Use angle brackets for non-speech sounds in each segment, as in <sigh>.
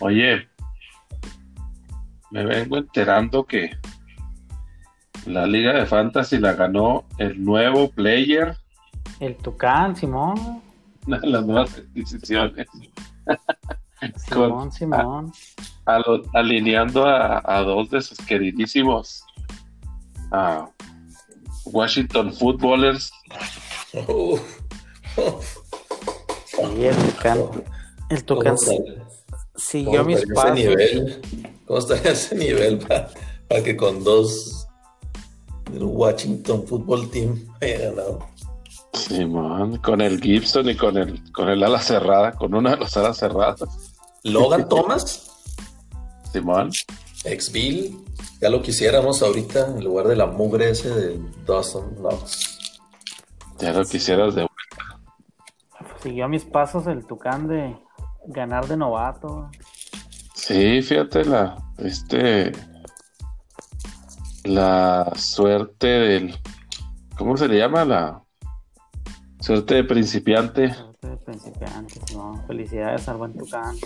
Oye, me vengo enterando que la liga de fantasy la ganó el nuevo player, El Tucán, Simón. una <laughs> de las nuevas adquisiciones, Simón, <laughs> Simón. a lo- alineando a, a dos de sus queridísimos Washington Footballers. Uf. Sí, el Tucán. El Tucán ¿Cómo está- siguió cómo mis pasos. ese nivel? ¿Cómo estaría ese nivel para que con dos del Washington Football Team haya ganado? Simón, con el Gibson y con el, con el ala cerrada, con una de las alas cerradas. Logan Thomas, Simón, ex Bill, ya lo quisiéramos ahorita en lugar de la mugre ese de Dawson Knox. ya lo quisieras de Siguió mis pasos el Tucán de ganar de novato. Sí, fíjate la, este, la suerte del, ¿cómo se le llama? La suerte de principiante. Suerte de principiante, Simón. Felicidades al buen Tucán.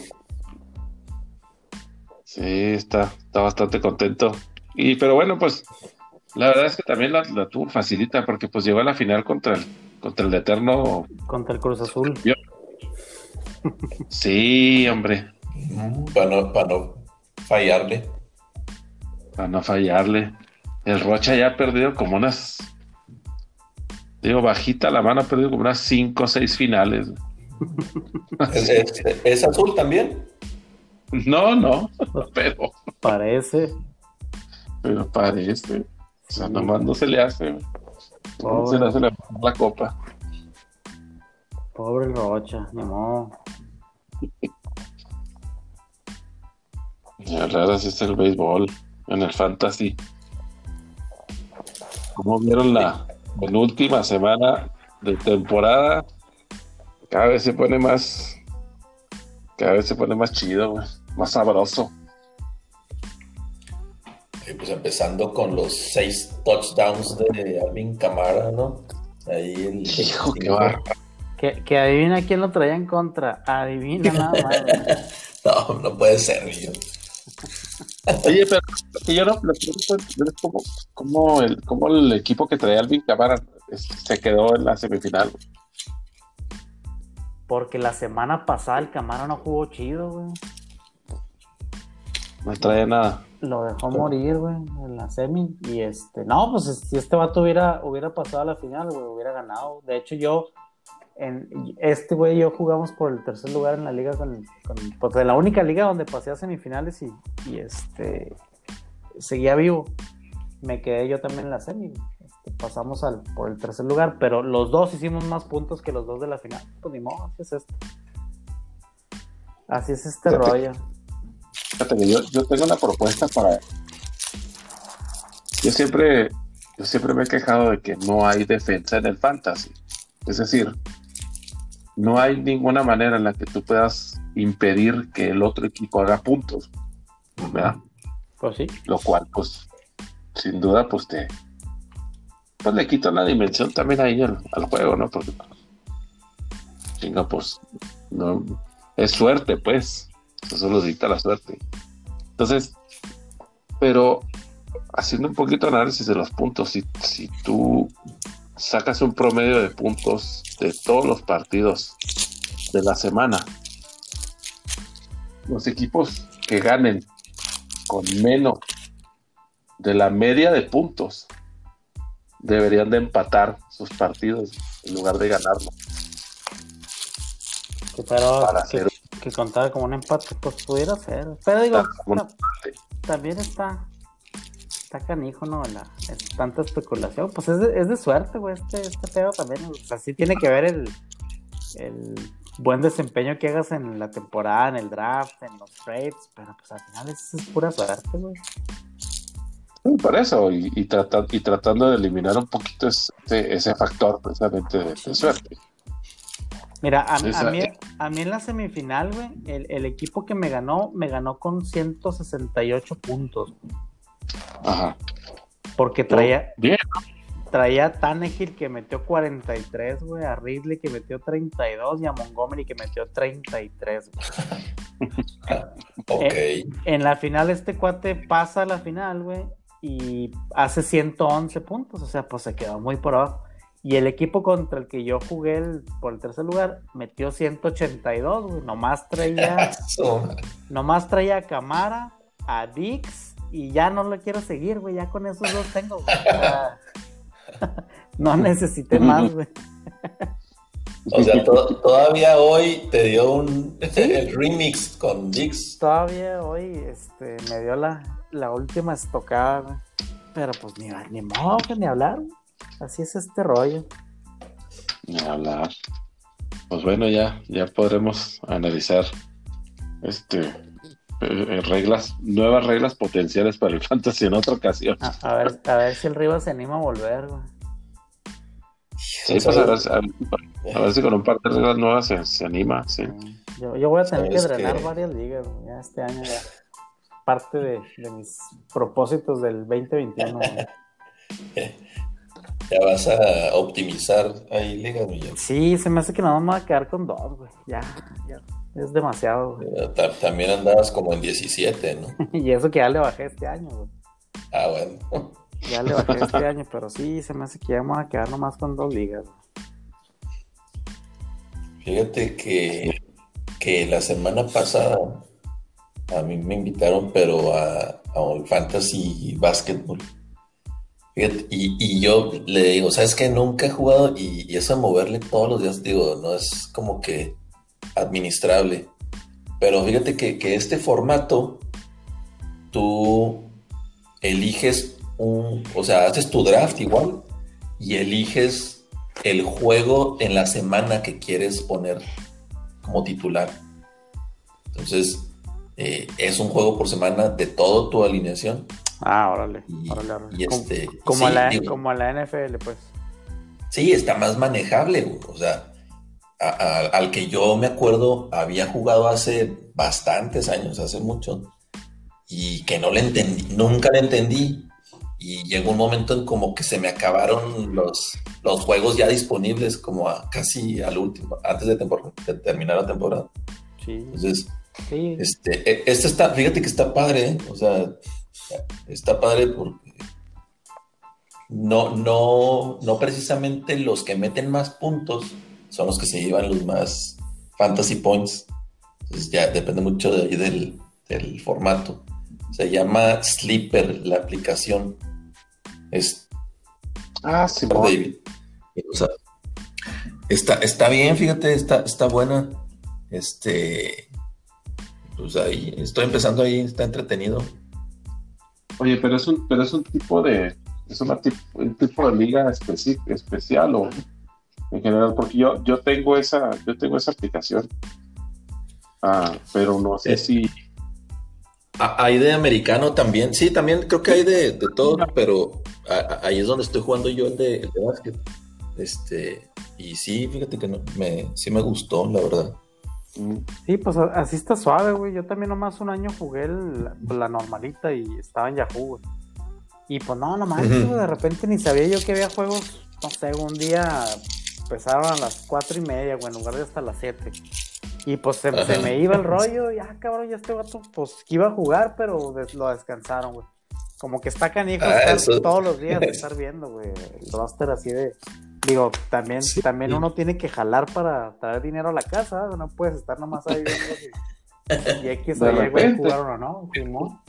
Sí, está, está bastante contento. Y, pero bueno, pues, la verdad es que también la, la tuvo facilita porque pues llegó a la final contra el, contra el eterno. Contra el Cruz Azul. Sí, hombre, Para no, para no fallarle. para no fallarle. El Rocha ya ha perdido como unas, digo, bajita la mano, ha perdido como unas cinco o seis finales. <laughs> ¿Es, es- es azul también? No, no, <laughs> pero, Parece. pero parece. O sea, nomás no se le hace. No se le hace la, la copa. Pobre Rocha, ni modo. Así es el béisbol en el fantasy. ¿Cómo vieron la penúltima semana de temporada? Cada vez se pone más. Cada vez se pone más chido. Más sabroso. Eh, Pues empezando con los seis touchdowns de Alvin Camara, ¿no? Ahí el Hijo, qué barro. Que, que adivina quién lo traía en contra. Adivina nada más. <laughs> No, no puede ser, yo. Oye, pero yo no lo es cómo, cómo el, cómo el equipo que traía Alvin Camara es- se quedó en la semifinal. Porque la semana pasada el Camaro no jugó chido, güey. No trae nada. Lo dejó morir, güey, en la semi. Y este, no, pues si este vato hubiera, hubiera pasado a la final, güey, hubiera ganado. De hecho, yo, en este güey y yo jugamos por el tercer lugar en la liga con, con pues de la única liga donde pasé a semifinales y, y este seguía vivo. Me quedé yo también en la semi. güey. Este, pasamos al, por el tercer lugar, pero los dos hicimos más puntos que los dos de la final. Pues ni modo, así es esto. Así es este rollo. Fíjate que yo, yo tengo una propuesta para. Yo siempre, yo siempre me he quejado de que no hay defensa en el fantasy. Es decir, no hay ninguna manera en la que tú puedas impedir que el otro equipo haga puntos. ¿verdad? Pues sí. Lo cual, pues, sin duda, pues te. Pues le quita una dimensión también ahí al, al juego, ¿no? Porque. Chinga, pues. No, es suerte, pues. Eso solo dicta la suerte. Entonces, pero haciendo un poquito de análisis de los puntos, si, si tú sacas un promedio de puntos de todos los partidos de la semana, los equipos que ganen con menos de la media de puntos deberían de empatar sus partidos en lugar de ganarlo pero para hacer que contara como un empate, pues pudiera ser. Pero digo, también está, está canijo, ¿no? La, es tanta especulación. Pues es de, es de suerte, güey, este, este pedo también. O sea, sí tiene que ver el, el buen desempeño que hagas en la temporada, en el draft, en los trades, pero pues al final es, es pura suerte, güey. Sí, Por eso, y, y, trata- y tratando de eliminar un poquito ese, ese factor precisamente de, de suerte. Mira, a, a mí, a mí en la semifinal, güey, el, el equipo que me ganó, me ganó con 168 puntos. Ajá. Porque traía, Bien, traía a Tannehill que metió 43, güey, a Ridley que metió 32 y a Montgomery que metió 33, güey. <laughs> ok. En, en la final este cuate pasa a la final, güey, y hace 111 puntos, o sea, pues se quedó muy por abajo. Y el equipo contra el que yo jugué el- por el tercer lugar metió 182, güey. Nomás traía, <laughs> nomás traía a Camara, a Dix y ya no lo quiero seguir, güey. Ya con esos dos tengo, güey. <laughs> No necesité más, güey. O sea, to- todavía hoy te dio un <laughs> el remix con Dix. Todavía hoy este, me dio la, la última estocada, güey. Pero pues ni, ni modo, ni hablar, güey. Así es este rollo. Hablar. Pues bueno, ya, ya podremos analizar este eh, eh, reglas, nuevas reglas potenciales para el <laughs> fantasy en otra ocasión. A, a ver, a ver si el Rivas se anima a volver, güey. Sí, pues a ver, a si con un par de reglas nuevas se, se anima, sí. Yo, yo voy a tener que drenar que- varias ligas, güey, ya este año ya. Parte de, de mis propósitos del 2021. <laughs> Ya vas a optimizar ahí ligas, mi Jeff. Sí, se me hace que nada más me voy a quedar con dos, güey. Ya, ya. Es demasiado, güey. Ta- También andabas como en 17, ¿no? <laughs> Y eso que ya le bajé este año, güey. Ah, bueno. Ya le bajé este <laughs> año, pero sí, se me hace que ya me voy a quedar nomás con dos ligas. güey. Fíjate que, que la semana pasada a mí me invitaron, pero a, a un fantasy basketball. Y, yo le digo, ¿sabes qué? Nunca he jugado y, eso de moverle todos los días, digo, no es como que administrable. Pero fíjate que, este formato, tú eliges un, o sea, haces tu draft igual y eliges el juego en la semana que quieres poner como titular. Entonces, eh, es un juego por semana de todo tu alineación. Ah, órale, Y, órale, órale. y este, como, sí, a la, digo, como a la NFL, pues. sí, está más manejable. güey. O sea, a- a- al que yo me acuerdo, había jugado hace bastantes años, hace mucho, y que no le entendí, nunca le entendí. Y llegó un momento en como que se me acabaron los, los juegos ya disponibles, como a casi al último, antes de, terminar la temporada. Sí, Entonces, sí. Este, e- este está, fíjate que está padre, ¿eh? o sea, está padre porque no, no, no precisamente los que meten más puntos son los que se llevan los más fantasy points. Entonces ya depende mucho de ahí del, del formato. Se llama Sleeper la aplicación. Es Ah, sí, David. O sea, está, está bien, fíjate, está, está buena. Este, pues ahí, estoy empezando ahí, está entretenido. Oye, pero es un, pero es un tipo de, es una tip- un tipo de liga especi- especial o en general, porque yo, yo tengo esa, yo tengo esa aplicación. Ah, pero no sé Sí. si Hay de americano también, sí, también creo que hay de, de todo, pero a- a- ahí es donde estoy jugando yo el de, el de básquet. Este, y sí, fíjate que no- me, sí me gustó, la verdad. Sí, pues así está suave, güey. Yo también nomás un año jugué el- la normalita y estaba en Yahoo, güey. Y pues no, no manches, Ujú. güey, de repente ni sabía yo que había juegos, no sé, un día empezaron a las cuatro y media, güey, en lugar de hasta las siete. Y pues se, me iba el rollo, y ah, cabrón, ya este vato, pues que iba a jugar, pero des- lo descansaron, güey. Como que está canijo Ah, estar todos los días de <laughs> estar viendo, güey, el roster así de... Digo, también, Sí. también uno tiene que jalar para traer dinero a la casa, no puedes estar nomás ahí viendo si, y X o Y, jugaron o no, Simón.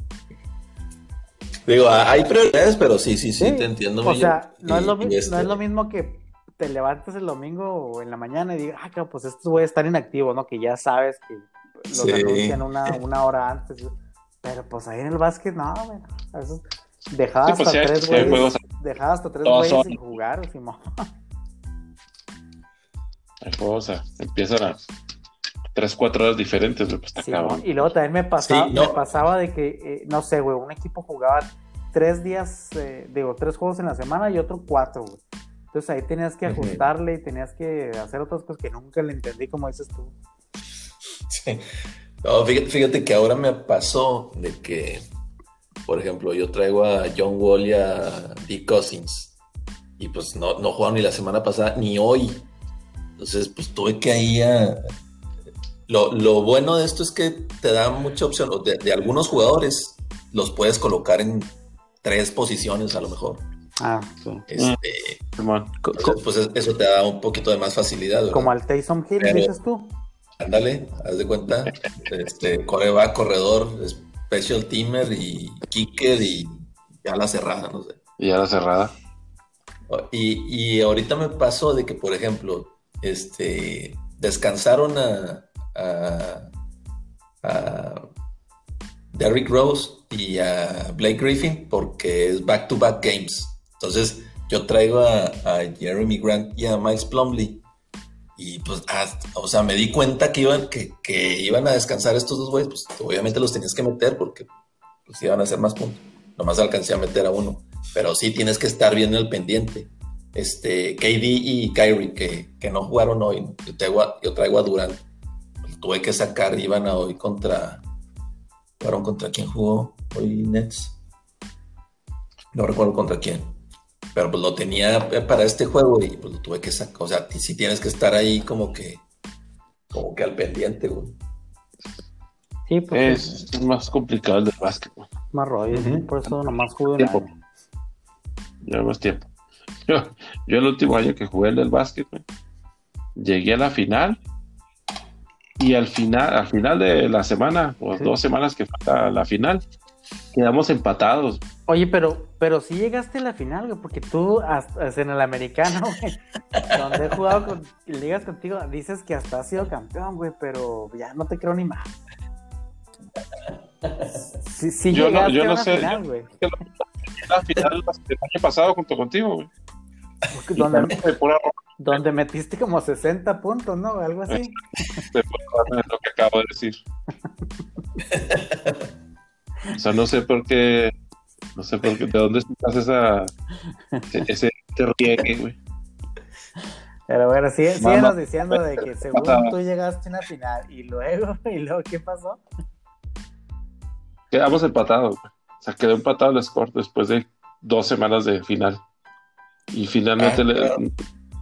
Digo, hay prioridades, pero sí, sí, sí, Sí, te entiendo. O sea, no, Y- es lo, este- no es lo mismo que te levantes el domingo en la mañana y digas, ah, cabrón, pues estos voy a estar inactivos, ¿no? Que ya sabes que los Sí. anuncian una, una hora antes. Pero pues ahí en el básquet, no, güey. A veces dejaba Sí, hasta pues, sí hay- tres güeyes. hasta tres güeyes sin jugar, Simón. O sea, empiezan a tres, cuatro horas diferentes, güey, pues está cabrón. Y luego también me pasaba, Sí, no. me pasaba de que, eh, no sé, güey, un equipo jugaba tres días, eh, digo, tres juegos en la semana y otro cuatro, güey. Entonces ahí tenías que ajustarle y tenías que hacer otras cosas que nunca le entendí, como dices tú. Sí. No, fíjate, fíjate que ahora me pasó de que, por ejemplo, yo traigo a John Wall y a Dick Cousins. y pues no, no jugaron ni la semana pasada ni hoy. Entonces, pues tuve que ahí a... Lo, bueno de esto es que te da mucha opción, de, de algunos jugadores los puedes colocar en tres posiciones a lo mejor. Ah, sí. Este, mm, pues eso te da un poquito de más facilidad. Como al Taysom Hill, dices tú. Ándale, haz de cuenta. Este, coreba, corredor, special teamer y kicker y ya la cerrada, no sé. Y ya la cerrada. Y, y ahorita me pasó de que, por ejemplo, este, descansaron a, a, Derrick Rose y a Blake Griffin porque es back-to-back games. Entonces, yo traigo a, Jeremy Grant y a Miles Plumley. Y pues, o sea, me di cuenta que iban, que, iban a descansar estos dos güeyes. Pues obviamente los tenías que meter porque pues, iban a hacer más puntos. Nomás alcancé a meter a uno. Pero sí tienes que estar bien en el pendiente. Este, KD y Kyrie, que, no jugaron hoy. Yo traigo a, yo traigo a Durant. tuve que sacar, iban a hoy contra. ¿Jugaron contra quién jugó hoy Nets? No recuerdo contra quién pero pues lo tenía para este juego y pues lo tuve que sacar. O sea, si tienes que estar ahí como que, como que al pendiente, güey. Sí, pues. Es, más complicado el del básquetbol. Más rollo, por eso nomás jugué tiempo. Ya más tiempo. Yo, yo el último año que jugué el del básquetbol, llegué a la final y al final, al final de la semana, o dos semanas que falta la final, quedamos empatados. Oye, pero, pero sí llegaste a la final, güey, porque tú hasta, en el americano, <laughs> güey, donde he jugado con ligas contigo, dices que hasta has sido campeón, güey, pero ya no te creo ni más. Sí, sí yo no, yo no sé, final, güey. La final el año pasado junto contigo, güey. Donde, donde, metiste como 60 puntos, ¿no? Algo así. <laughs> lo que acabo de decir. O sea, no sé por qué, no sé por qué, de dónde estás esa, ese, riegue, güey. Pero bueno, sigue, síguenos diciendo de que según tú llegaste a una final y luego, <laughs> y luego, ¿qué pasó? Quedamos empatados, güey. O sea, quedó empatado el score después de dos semanas de final. Y finalmente ah,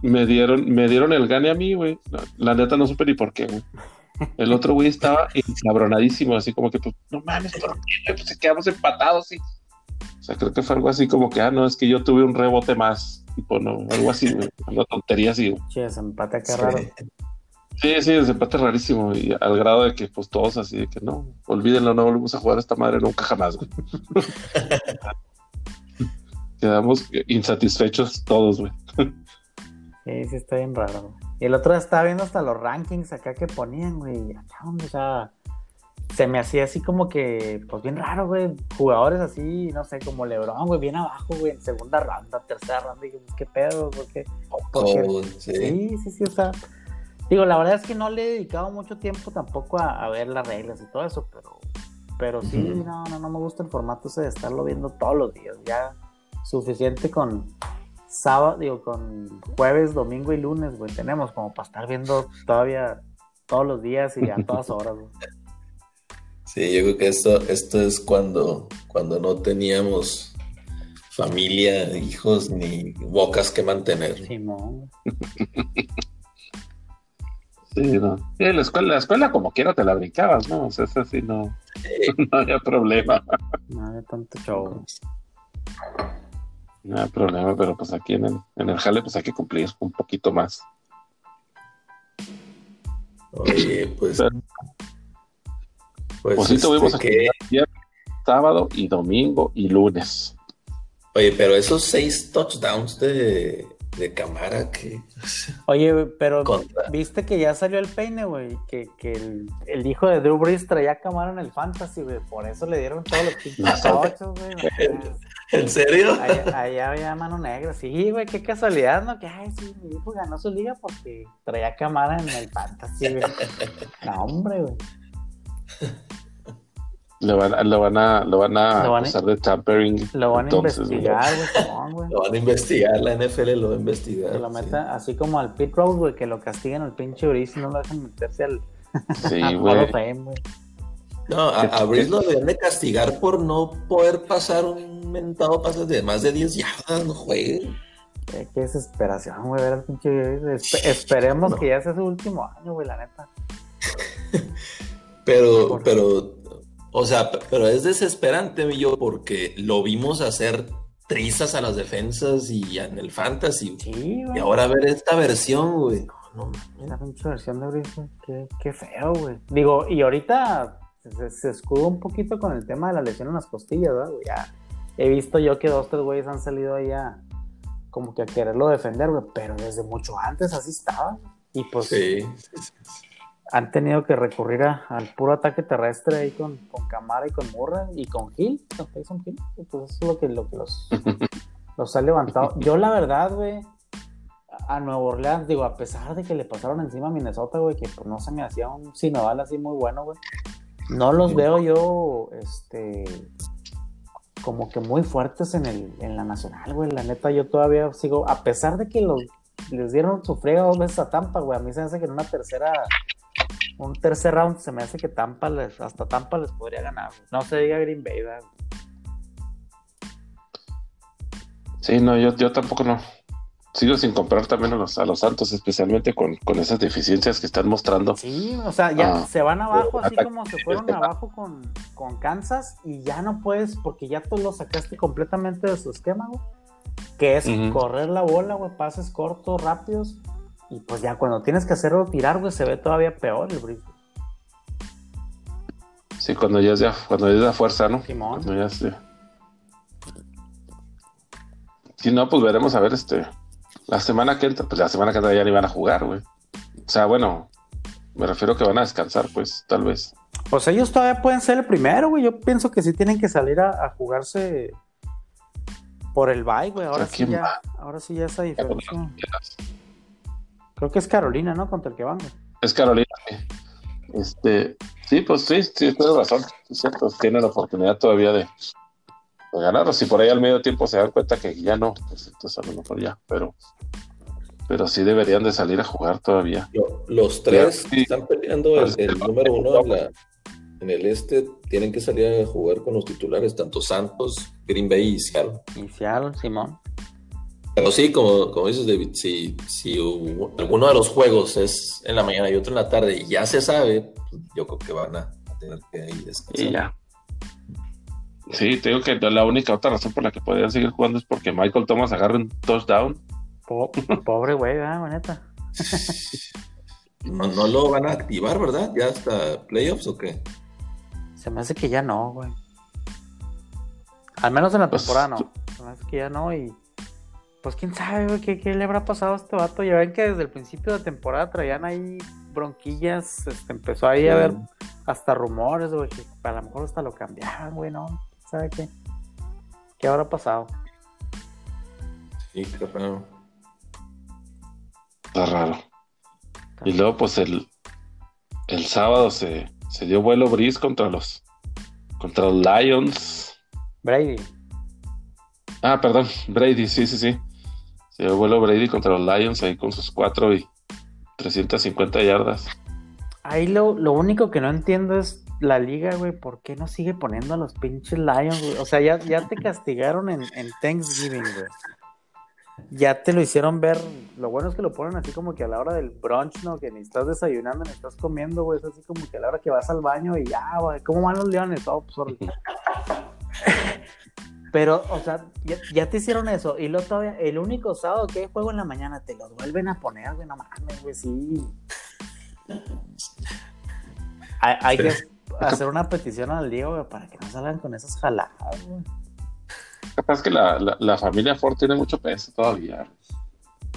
me dieron, me dieron el gane a mí, güey. La, neta no supe ni por qué, güey. El otro güey estaba <laughs> encabronadísimo, así como que, pues, no mames, ¿por qué? Pues quedamos empatados, sí. O sea, creo que fue algo así como que, ah, no, es que yo tuve un rebote más, tipo, no, algo así, güey, <laughs> una tontería así, güey. Sí, ese empate acá raro. Sí, sí, ese empate rarísimo, y al grado de que, pues, todos así, de que no, olvídenlo, no volvemos a jugar a esta madre nunca jamás, güey. <laughs> Quedamos insatisfechos todos, güey. Sí, sí, está bien raro, güey. Y el otro día estaba viendo hasta los rankings acá que ponían, güey. Acá, o sea, se me hacía así como que, pues bien raro, güey. Jugadores así, no sé, como Lebron, güey, bien abajo, güey, en segunda ronda, tercera ronda. Y ¿qué pedo? ¿Por qué? sí. sí, sí, sí, o sea. Digo, la verdad es que no le he dedicado mucho tiempo tampoco a, ver las reglas y todo eso, pero, pero sí, no, no, no me gusta el formato ese de estarlo viendo todos los días. Ya suficiente con sábado, digo, con jueves, domingo y lunes, güey, tenemos como para estar viendo todavía todos los días y a todas <laughs> horas, güey. Sí, yo creo que esto, esto es cuando, cuando no teníamos familia, hijos, ni bocas que mantener. Sí, no. Sí, no. la escuela, la escuela como quiera te la brincabas, ¿no? O sea, eso sí no, <laughs> no había problema. No había tanto show. No hay problema, pero pues aquí en el, en el jale pues hay que cumplir un poquito más. Oye, pues... Pues, pues sí tuvimos este, aquí sábado y domingo y lunes. Oye, pero esos seis touchdowns de, de cámara que. Oye, pero viste que ya salió el peine, güey. Que, que el, hijo de Drew Brees traía cámara en el fantasy, güey. Por eso le dieron todos los pinches <laughs> ocho, güey. ¿En serio? Allá, había mano negra. Sí, güey, qué casualidad, ¿no? Que, ay, sí, mi hijo ganó su liga porque traía cámara en el fantasy, güey. <laughs> No, hombre, güey. Lo van, lo van a, lo van a acusar de tampering. Lo van a investigar, güey. Lo van a investigar, la NFL lo va a investigar. lo meta, así como al Pit Rose, güey, que lo castiguen al pinche Brice y no lo dejan meterse al. Sí, <laughs> güey. No, a, a Brice lo deben de castigar por no poder pasar un mentado pase de más de 10 yardas, no juegue. Qué, qué desesperación, güey, ver al pinche Espe- esperemos que ya sea su último año, güey, la neta. <laughs> Pero, pero, o sea, pero es desesperante, yo, porque lo vimos hacer trizas a las defensas y en el fantasy. Sí, güey. Y ahora ver esta versión, güey. No, no. La pinche versión de Brice, qué, qué feo, güey. Digo, y ahorita se, se escuda un poquito con el tema de la lesión en las costillas, ¿verdad, güey? Ya he visto yo que dos, tres güeyes han salido ahí a como que a quererlo defender, güey, pero desde mucho antes así estaba. Y pues Sí, sí, sí, sí. Han tenido que recurrir a- al puro ataque terrestre ahí con, con Camara y con Murray y con Hill, con Tyson Hill. Pues eso es lo que, lo que los, <laughs> los ha levantado. Yo, la verdad, güey, a Nueva Orleans, digo, a pesar de que le pasaron encima a Minnesota, güey, que pues no se me hacía un Sinoval así muy bueno, güey. No los veo yo, este, como que muy fuertes en, el, en la nacional, güey. La neta, yo todavía sigo, a pesar de que los, les dieron su friega dos veces a Tampa, güey, a mí se me hace que en una tercera, un tercer round se me hace que Tampa les, hasta Tampa les podría ganar, güey. No se diga Green Bay, ¿verdad? Sí, no, yo, yo tampoco no. Sigo sin comprar también a los, a los Santos, especialmente con, con esas deficiencias que están mostrando. Sí, o sea, ya Ah. se van abajo así como se fueron abajo con, con Kansas y ya no puedes, porque ya tú lo sacaste completamente de su esquema, güey. Que es correr la bola, güey, pases cortos, rápidos. Y pues ya cuando tienes que hacerlo tirar, güey, se ve todavía peor el Brisbane. Sí, cuando ya es de, cuando ya es de fuerza, ¿no? Simón. Cuando ya es de- Sí, no, pues veremos a ver este. La semana que entra, pues la semana que entra ya ni van a jugar, güey. O sea, bueno, me refiero que van a descansar, pues, tal vez. Pues ellos todavía pueden ser el primero, güey. Yo pienso que sí tienen que salir a, a jugarse por el bye, güey. Ahora ¿A sí ya, va? ahora sí ya esa diferencia. Creo que es Carolina, ¿no? Contra el que van, güey. Es Carolina. sí. Este, sí, pues sí, sí, tienes razón. Es cierto, tiene la oportunidad todavía de, de ganar. O si por ahí al medio tiempo se dan cuenta que ya no, pues entonces a lo mejor ya, pero, pero sí deberían de salir a jugar todavía. Lo- Los tres Sí. están peleando el, el número uno en, la- en el este. Tienen que salir a jugar con los titulares, tanto Santos, Green Bay y Seattle. Y Seattle, Simón. Pero sí, como, como dices, David, si, si hubo- alguno de los juegos es en la mañana y otro en la tarde y ya se sabe, pues, yo creo que van a tener que ir descansar. Y ya. Sí, te digo que la única otra razón por la que podrían seguir jugando es porque Michael Thomas agarra un touchdown. Po- <laughs> pobre güey, ¿verdad, güey, neta? <laughs> No, no lo van a activar, ¿verdad? ¿Ya hasta playoffs o qué? Se me hace que ya no, güey. Al menos en la Pues, temporada no. Se me hace que ya no y... Pues quién sabe, güey, ¿qué, qué le habrá pasado a este vato. Ya ven que desde el principio de temporada traían ahí bronquillas. este, empezó ahí a haber hasta rumores, güey, que a lo mejor hasta lo cambiaban, güey, ¿no? ¿Sabe qué? ¿Qué habrá pasado? Sí, qué raro. Está raro. Y luego, pues el, el sábado se, se dio vuelo Breeze contra los contra los Lions. Brady. Ah, perdón, Brady, sí, sí, sí. Se dio vuelo Brady contra los Lions ahí con sus 4 y 350 yardas. Ahí lo, lo único que no entiendo es la liga, güey, ¿por qué no sigue poniendo a los pinches Lions, güey? O sea, ya, ya te castigaron en, en Thanksgiving, güey. Ya te lo hicieron ver. Lo bueno es que lo ponen así como que a la hora del brunch, ¿no? Que ni estás desayunando ni estás comiendo, güey. Es así como que a la hora que vas al baño y ya, güey. ¿Cómo van los leones? Oh, pues. <laughs> Pero, o sea, ya, ya te hicieron eso. Y luego todavía, el único sábado que hay juego en la mañana, te lo vuelven a poner, güey. No mames, güey, sí. Hay, hay que hacer una petición al Diego, güey, para que no salgan con esas jaladas, güey. Capaz que la, la, la familia Ford tiene mucho peso todavía.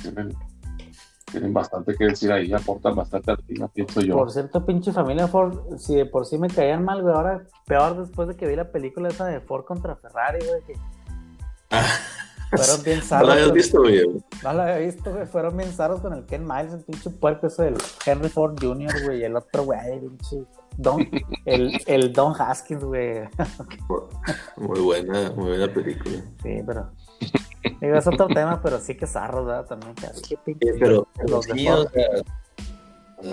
Tienen, tienen bastante que decir ahí, aportan bastante al team, pienso yo. Por cierto, pinche familia Ford, si de por sí me caían mal, güey, ahora peor después de que vi la película esa de Ford contra Ferrari, güey, que <laughs> fueron bien ¿No saros. lo habías visto, güey? No lo había visto, güey, fueron bien saros con el Ken Miles, el pinche puerco ese del Henry Ford Jr., güey, y el otro, güey, pinche Don, el, el Don Haskins, güey. Muy buena, muy buena película. Sí, pero... Digo, es otro tema, pero sí que zarro, ¿verdad? También, que así que pinche... Pero, los sí, o sea,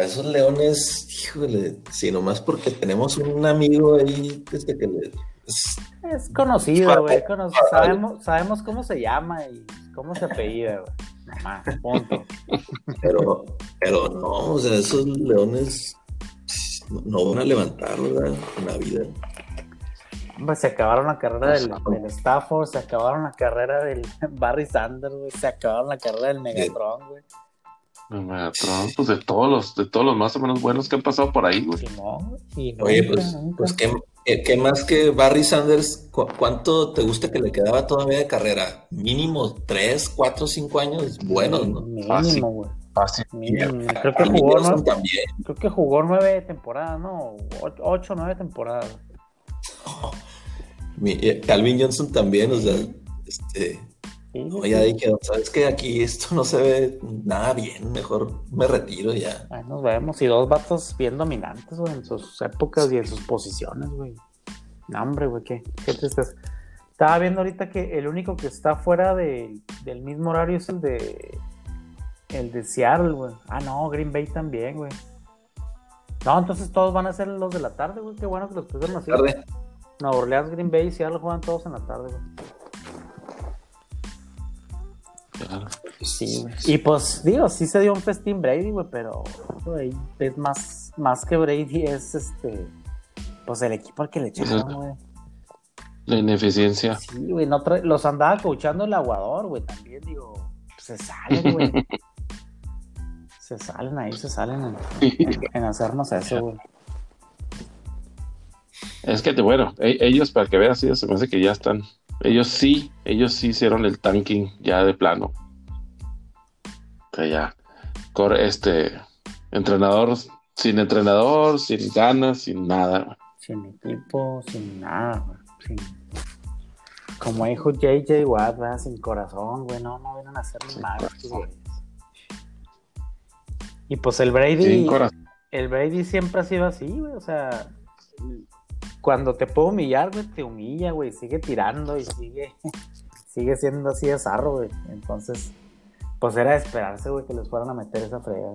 esos leones, híjole, si nomás porque tenemos un amigo ahí este que le, es, conocido, güey. sabemos, sabemos cómo se llama y cómo se apellida, güey. Nomás, punto. Pero, pero no, o sea, esos leones no van a levantar, ¿verdad? En la vida. Pues se acabaron la carrera del, del, Stafford, se acabaron la carrera del <laughs> Barry Sanders, güey, se acabaron la carrera del Megatron, güey. Megatron, pues de todos los, de todos los más o menos buenos que han pasado por ahí, güey. Oye, pues, pues ¿qué, más que Barry Sanders? ¿Cuánto te gusta que le quedaba todavía de carrera? Mínimo tres, cuatro, cinco años buenos, ¿no? Mínimo, güey. Fácil. Creo que jugó, ¿no? también. Creo que jugó nueve temporadas, ¿no? Ocho, nueve temporadas. Eh, Calvin Johnson también, o sea, este, ya dije, sabes que aquí esto no se ve nada bien, mejor me retiro ya. Ahí nos vemos, y dos vatos bien dominantes, güey, en sus épocas y en sus posiciones, güey. No, hombre, güey, qué, qué tristeza. Estaba viendo ahorita que el único que está fuera de, del mismo horario es el de el de Seattle, güey. Ah, no, Green Bay también, güey. No, entonces todos van a ser los de la tarde, güey. Qué bueno que los pusieron así. Tarde. Nueva Orleans, Green Bay, ya lo juegan todos en la tarde, güey. Sí, Y pues, digo, sí se dio un festín Brady, güey, pero es más, más que Brady, es este, pues el equipo al que le echaron, güey. La ineficiencia. Sí, güey, no los andaba coachando el aguador, güey, también, digo, se salen, güey. <laughs> se salen ahí, se salen en, en hacernos eso, güey. Es que, bueno, e, ellos, para que veas, se me hace que ya están. Ellos sí, ellos sí hicieron el tanking ya de plano. O sea, ya. Este, entrenador, sin entrenador, sin ganas, sin nada. Sin equipo, sin nada, sin... Como dijo JJ Watt, sin corazón, güey, no, no vienen a hacer ni mal Y pues el Brady, el Brady siempre ha sido así, güey, o sea, cuando te puedo humillar, güey, te humilla, güey, sigue tirando y sigue, <laughs> sigue siendo así de zarro, güey. Entonces, pues era de esperarse, güey, que les fueran a meter esa frega,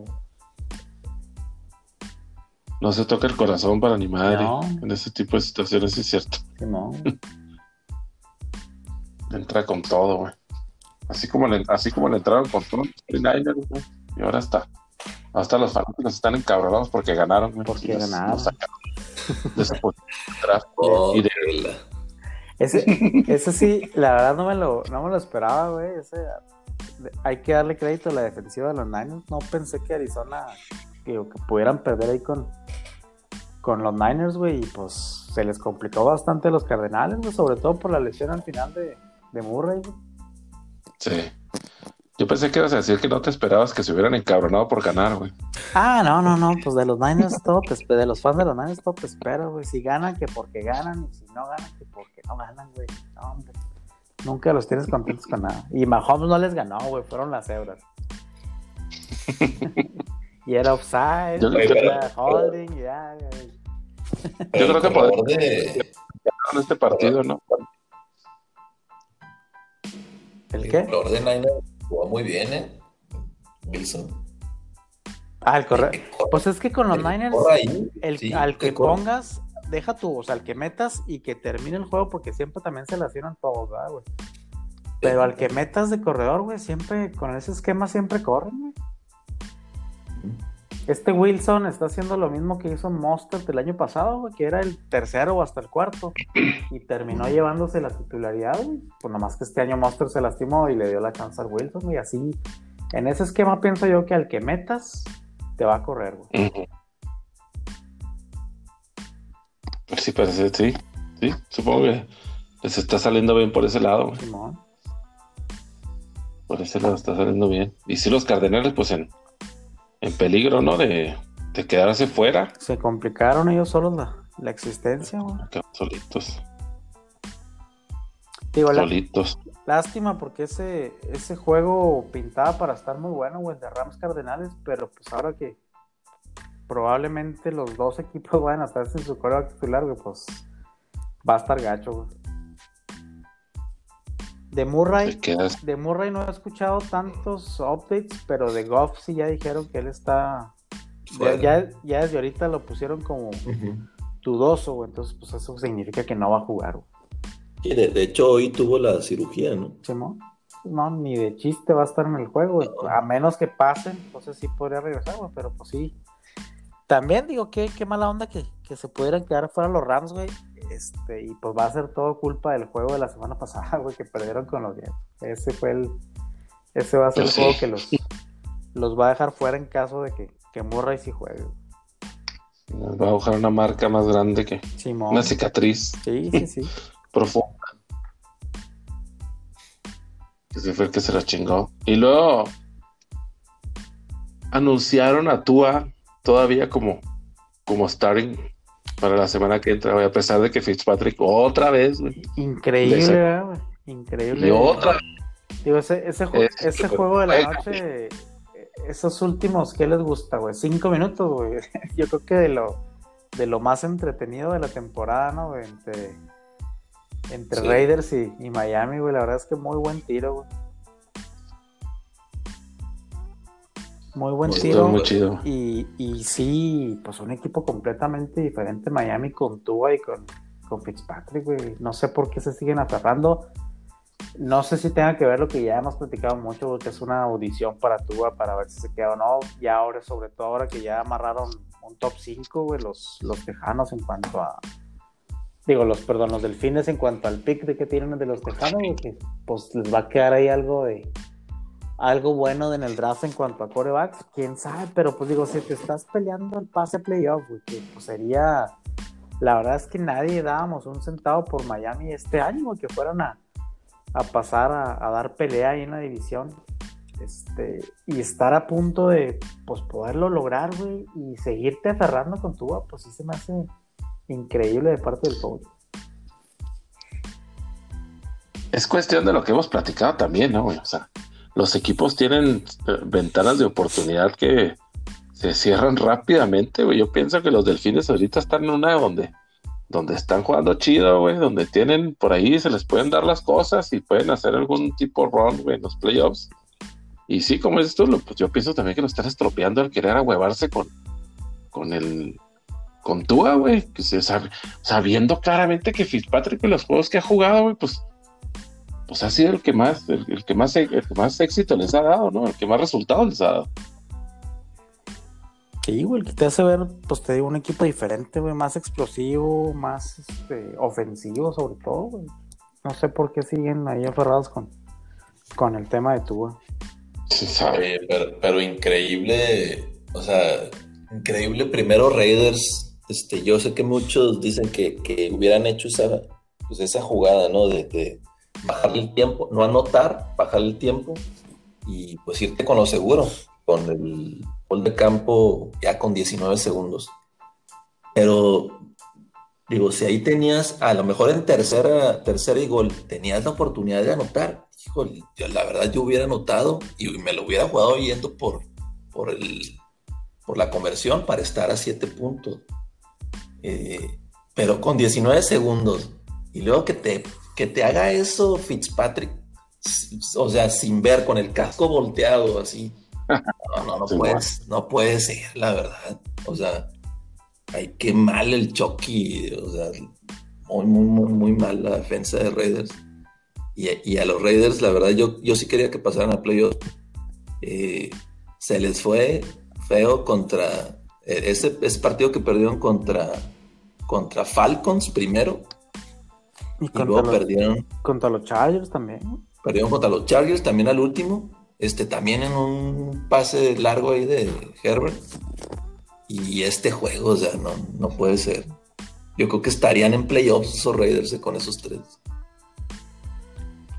No se toca el corazón para ni madre en ese tipo de situaciones, es cierto. no. <laughs> Entra con todo, güey. Así como le, así como le entraron con todo y ahora está. Hasta los fanáticos están encabronados porque ganaron, güey. Porque ganaron. <laughs> ese, ese sí, la verdad no me lo, no me lo esperaba, güey. hay que darle crédito a la defensiva de los Niners. No pensé que Arizona, que, pudieran perder ahí con, con los Niners, güey. Y pues se les complicó bastante a los Cardenales, sobre todo por la lesión al final de, de Murray, Sí. Yo pensé que ibas a decir que no te esperabas que se hubieran encabronado por ganar, güey. Ah, no, no, no, pues de los Niners <laughs> todo te de los fans de los Niners todo te espero, güey. Si ganan, que porque ganan, y si no ganan, que porque no ganan, güey. No, hombre. Nunca los tienes contentos con nada. Y Mahomes no les ganó, güey, fueron las cebras. <laughs> y era offside, yo, era holding, ya, güey. Yo creo que podemos de... este partido, ¿no? ¿El qué? El de Niners Jugó muy bien, ¿eh? Wilson. Ah, el correo. Pues es que con los Niners, el, al que, pongas, deja tu, o sea, al que metas y que termine el juego, porque siempre también se lesionan todos, ¿verdad, güey? Pero al que metas de corredor, güey, siempre, con ese esquema siempre corren, güey. Este Wilson está haciendo lo mismo que hizo Monster el año pasado, güey, que era el tercero o hasta el cuarto. <clears throat> Y terminó llevándose la titularidad, güey. Pues nomás que este año Monster se lastimó y le dio la chance al Wilson, y así. En ese esquema pienso yo que al que metas, te va a correr, güey. Sí, parece, sí. Sí, supongo que les está saliendo bien por ese lado, güey. Por ese lado está saliendo bien. Y si los Cardenales, pues en en peligro, ¿no? De, quedarse fuera. Se complicaron ellos solos la, existencia, güey. Solitos. solitos. Lástima porque ese, ese juego pintaba para estar muy bueno, güey, de Rams Cardenales, pero pues ahora que probablemente los dos equipos <laughs> vayan a estar sin su coreo titular, güey, pues va a estar gacho, güey. De Murray, de Murray no he escuchado tantos updates, pero de Goff sí ya dijeron que él está Ya, ya, desde ahorita lo pusieron como dudoso, güey. Entonces, pues eso significa que no va a jugar. Sí, de, hecho, hoy tuvo la cirugía, ¿no? no, ni de chiste va a estar en el juego, A menos que pasen, entonces sí podría regresar, güey. Pero pues sí. También digo, qué, qué mala onda que, se pudieran quedar fuera los Rams, güey. Este, y pues va a ser todo culpa del juego de la semana <laughs> pasada, güey, que perdieron con los Jets. Ese fue el. Ese va a ser el juego que los, los va a dejar fuera en caso de que, que Murray sí juegue. Nos va a buscar una marca más grande que una cicatriz. Sí, <laughs> sí, sí. profunda. Ese fue el que se la chingó. Y luego anunciaron a Tua todavía como, como starting para la semana que entra, a pesar de que Fitzpatrick otra vez, Increíble, Increíble. Y otra. Digo, ese, ese, ese juego de la noche esos últimos, ¿qué les gusta, güey? Cinco minutos, güey. <laughs> Yo creo que de lo, de lo más entretenido de la temporada, ¿no? Entre, entre Raiders y, Miami, güey. La verdad es que muy buen tiro, güey. Muy buen tiro. Muy chido. Y, y sí, pues un equipo completamente diferente. Miami con Tua y con, con Fitzpatrick, güey. No sé por qué se siguen aferrando no sé si tenga que ver lo que ya hemos platicado mucho, porque es una audición para Tua para ver si se queda o no. Y ahora, sobre todo ahora que ya amarraron un top 5, güey, los, los tejanos en cuanto a. Digo, los, perdón, los delfines en cuanto al pick de que tienen de los tejanos, que pues les va a quedar ahí algo de. Algo bueno en el draft en cuanto a corebacks, quién sabe, pero pues digo, si te estás peleando el pase playoff, güey, que pues sería. La verdad es que nadie dábamos un centavo por Miami este año, güey, que fueran a a pasar a, dar pelea ahí en la división. Este, y estar a punto de pues poderlo lograr, güey, y seguirte aferrando con tu pues sí se me hace increíble de parte del coach. Es cuestión de lo que hemos platicado también, ¿no, güey? O sea, los equipos tienen eh, ventanas de oportunidad que se cierran rápidamente, güey. Yo pienso que los delfines ahorita están en una donde donde están jugando chido, güey, donde tienen por ahí, se les pueden dar las cosas y pueden hacer algún tipo de run, güey, en los playoffs. Y sí, como dices tú, pues yo pienso también que lo están estropeando al querer ahuevarse con, con el con Tua, güey, sabiendo claramente que Fitzpatrick en los juegos que ha jugado, güey, pues, pues ha sido el que más, el, que más, el que más éxito les ha dado, ¿no? El que más resultados les ha dado. Sí, güey, que te hace ver, pues te digo, un equipo diferente, güey, más explosivo, más este, ofensivo sobre todo, güey. No sé por qué siguen ahí aferrados con, con el tema de Tua. Sí, sabe. Pero, increíble, o sea, increíble primero Raiders, este, yo sé que muchos dicen que, hubieran hecho esa, pues esa jugada, ¿no? De, de bajar el tiempo, no anotar, bajar el tiempo y pues irte con lo seguro, con el gol de campo ya con 19 segundos. Pero, digo, si ahí tenías, a lo mejor en tercera, tercera y gol, tenías la oportunidad de anotar. Híjole, la verdad yo hubiera anotado y me lo hubiera jugado yendo por, por, el, por la conversión para estar a 7 puntos. Eh, pero con 19 segundos. Y luego que te, que te haga eso Fitzpatrick, o sea, sin ver, con el casco volteado así no, no, no <laughs> puedes, no puede ser, la verdad. O sea, hay que mal el Chucky, o sea, muy, muy, muy, muy mal la defensa de Raiders. Y, a los Raiders, la verdad, yo, yo sí quería que pasaran a playoff. Eh, se les fue feo contra e, ese, ese, partido que perdieron contra, contra Falcons primero. Y, luego perdieron. Contra los Chargers también. Perdieron contra los Chargers también al último este, también en un pase largo ahí de Herbert. Y este juego, o sea, no, no puede ser. Yo creo que estarían en playoffs esos Raiders con esos tres.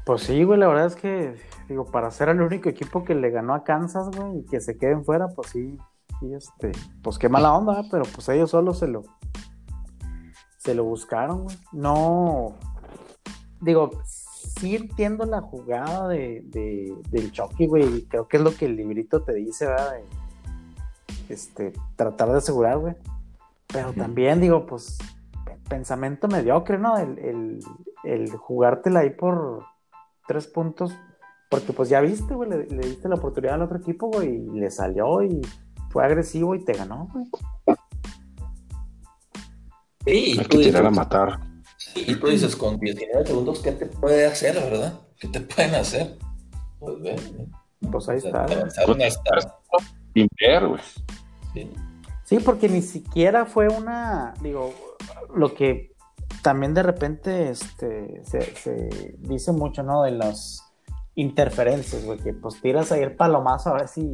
Pues sí, güey, la verdad es que, digo, para ser el único equipo que le ganó a Kansas, güey, y que se queden fuera, pues sí, sí, este, pues qué mala onda, pero pues ellos solo se lo, se lo buscaron, güey. No, digo, sí entiendo la jugada de, del Chucky, güey. Creo que es lo que el librito te dice, ¿verdad? este, tratar de asegurar, güey. Pero también digo, pues, pensamiento mediocre, ¿no? El, el, jugártela ahí por tres puntos. Porque pues ya viste, güey, le, diste la oportunidad al otro equipo, güey, y le salió y fue agresivo y te ganó, güey. Sí, Hay que tirar a matar. Y tú dices, con 19 segundos, ¿qué te puede hacer, verdad? ¿Qué te pueden hacer? Pues ve. Pues ahí está. Avanzaron hasta. Sin ver, güey. Sí. Sí, porque ni siquiera fue una, digo, lo que también de repente este, se, se dice mucho, ¿no? De las interferencias, güey, que pues tiras ahí el palomazo a ver si,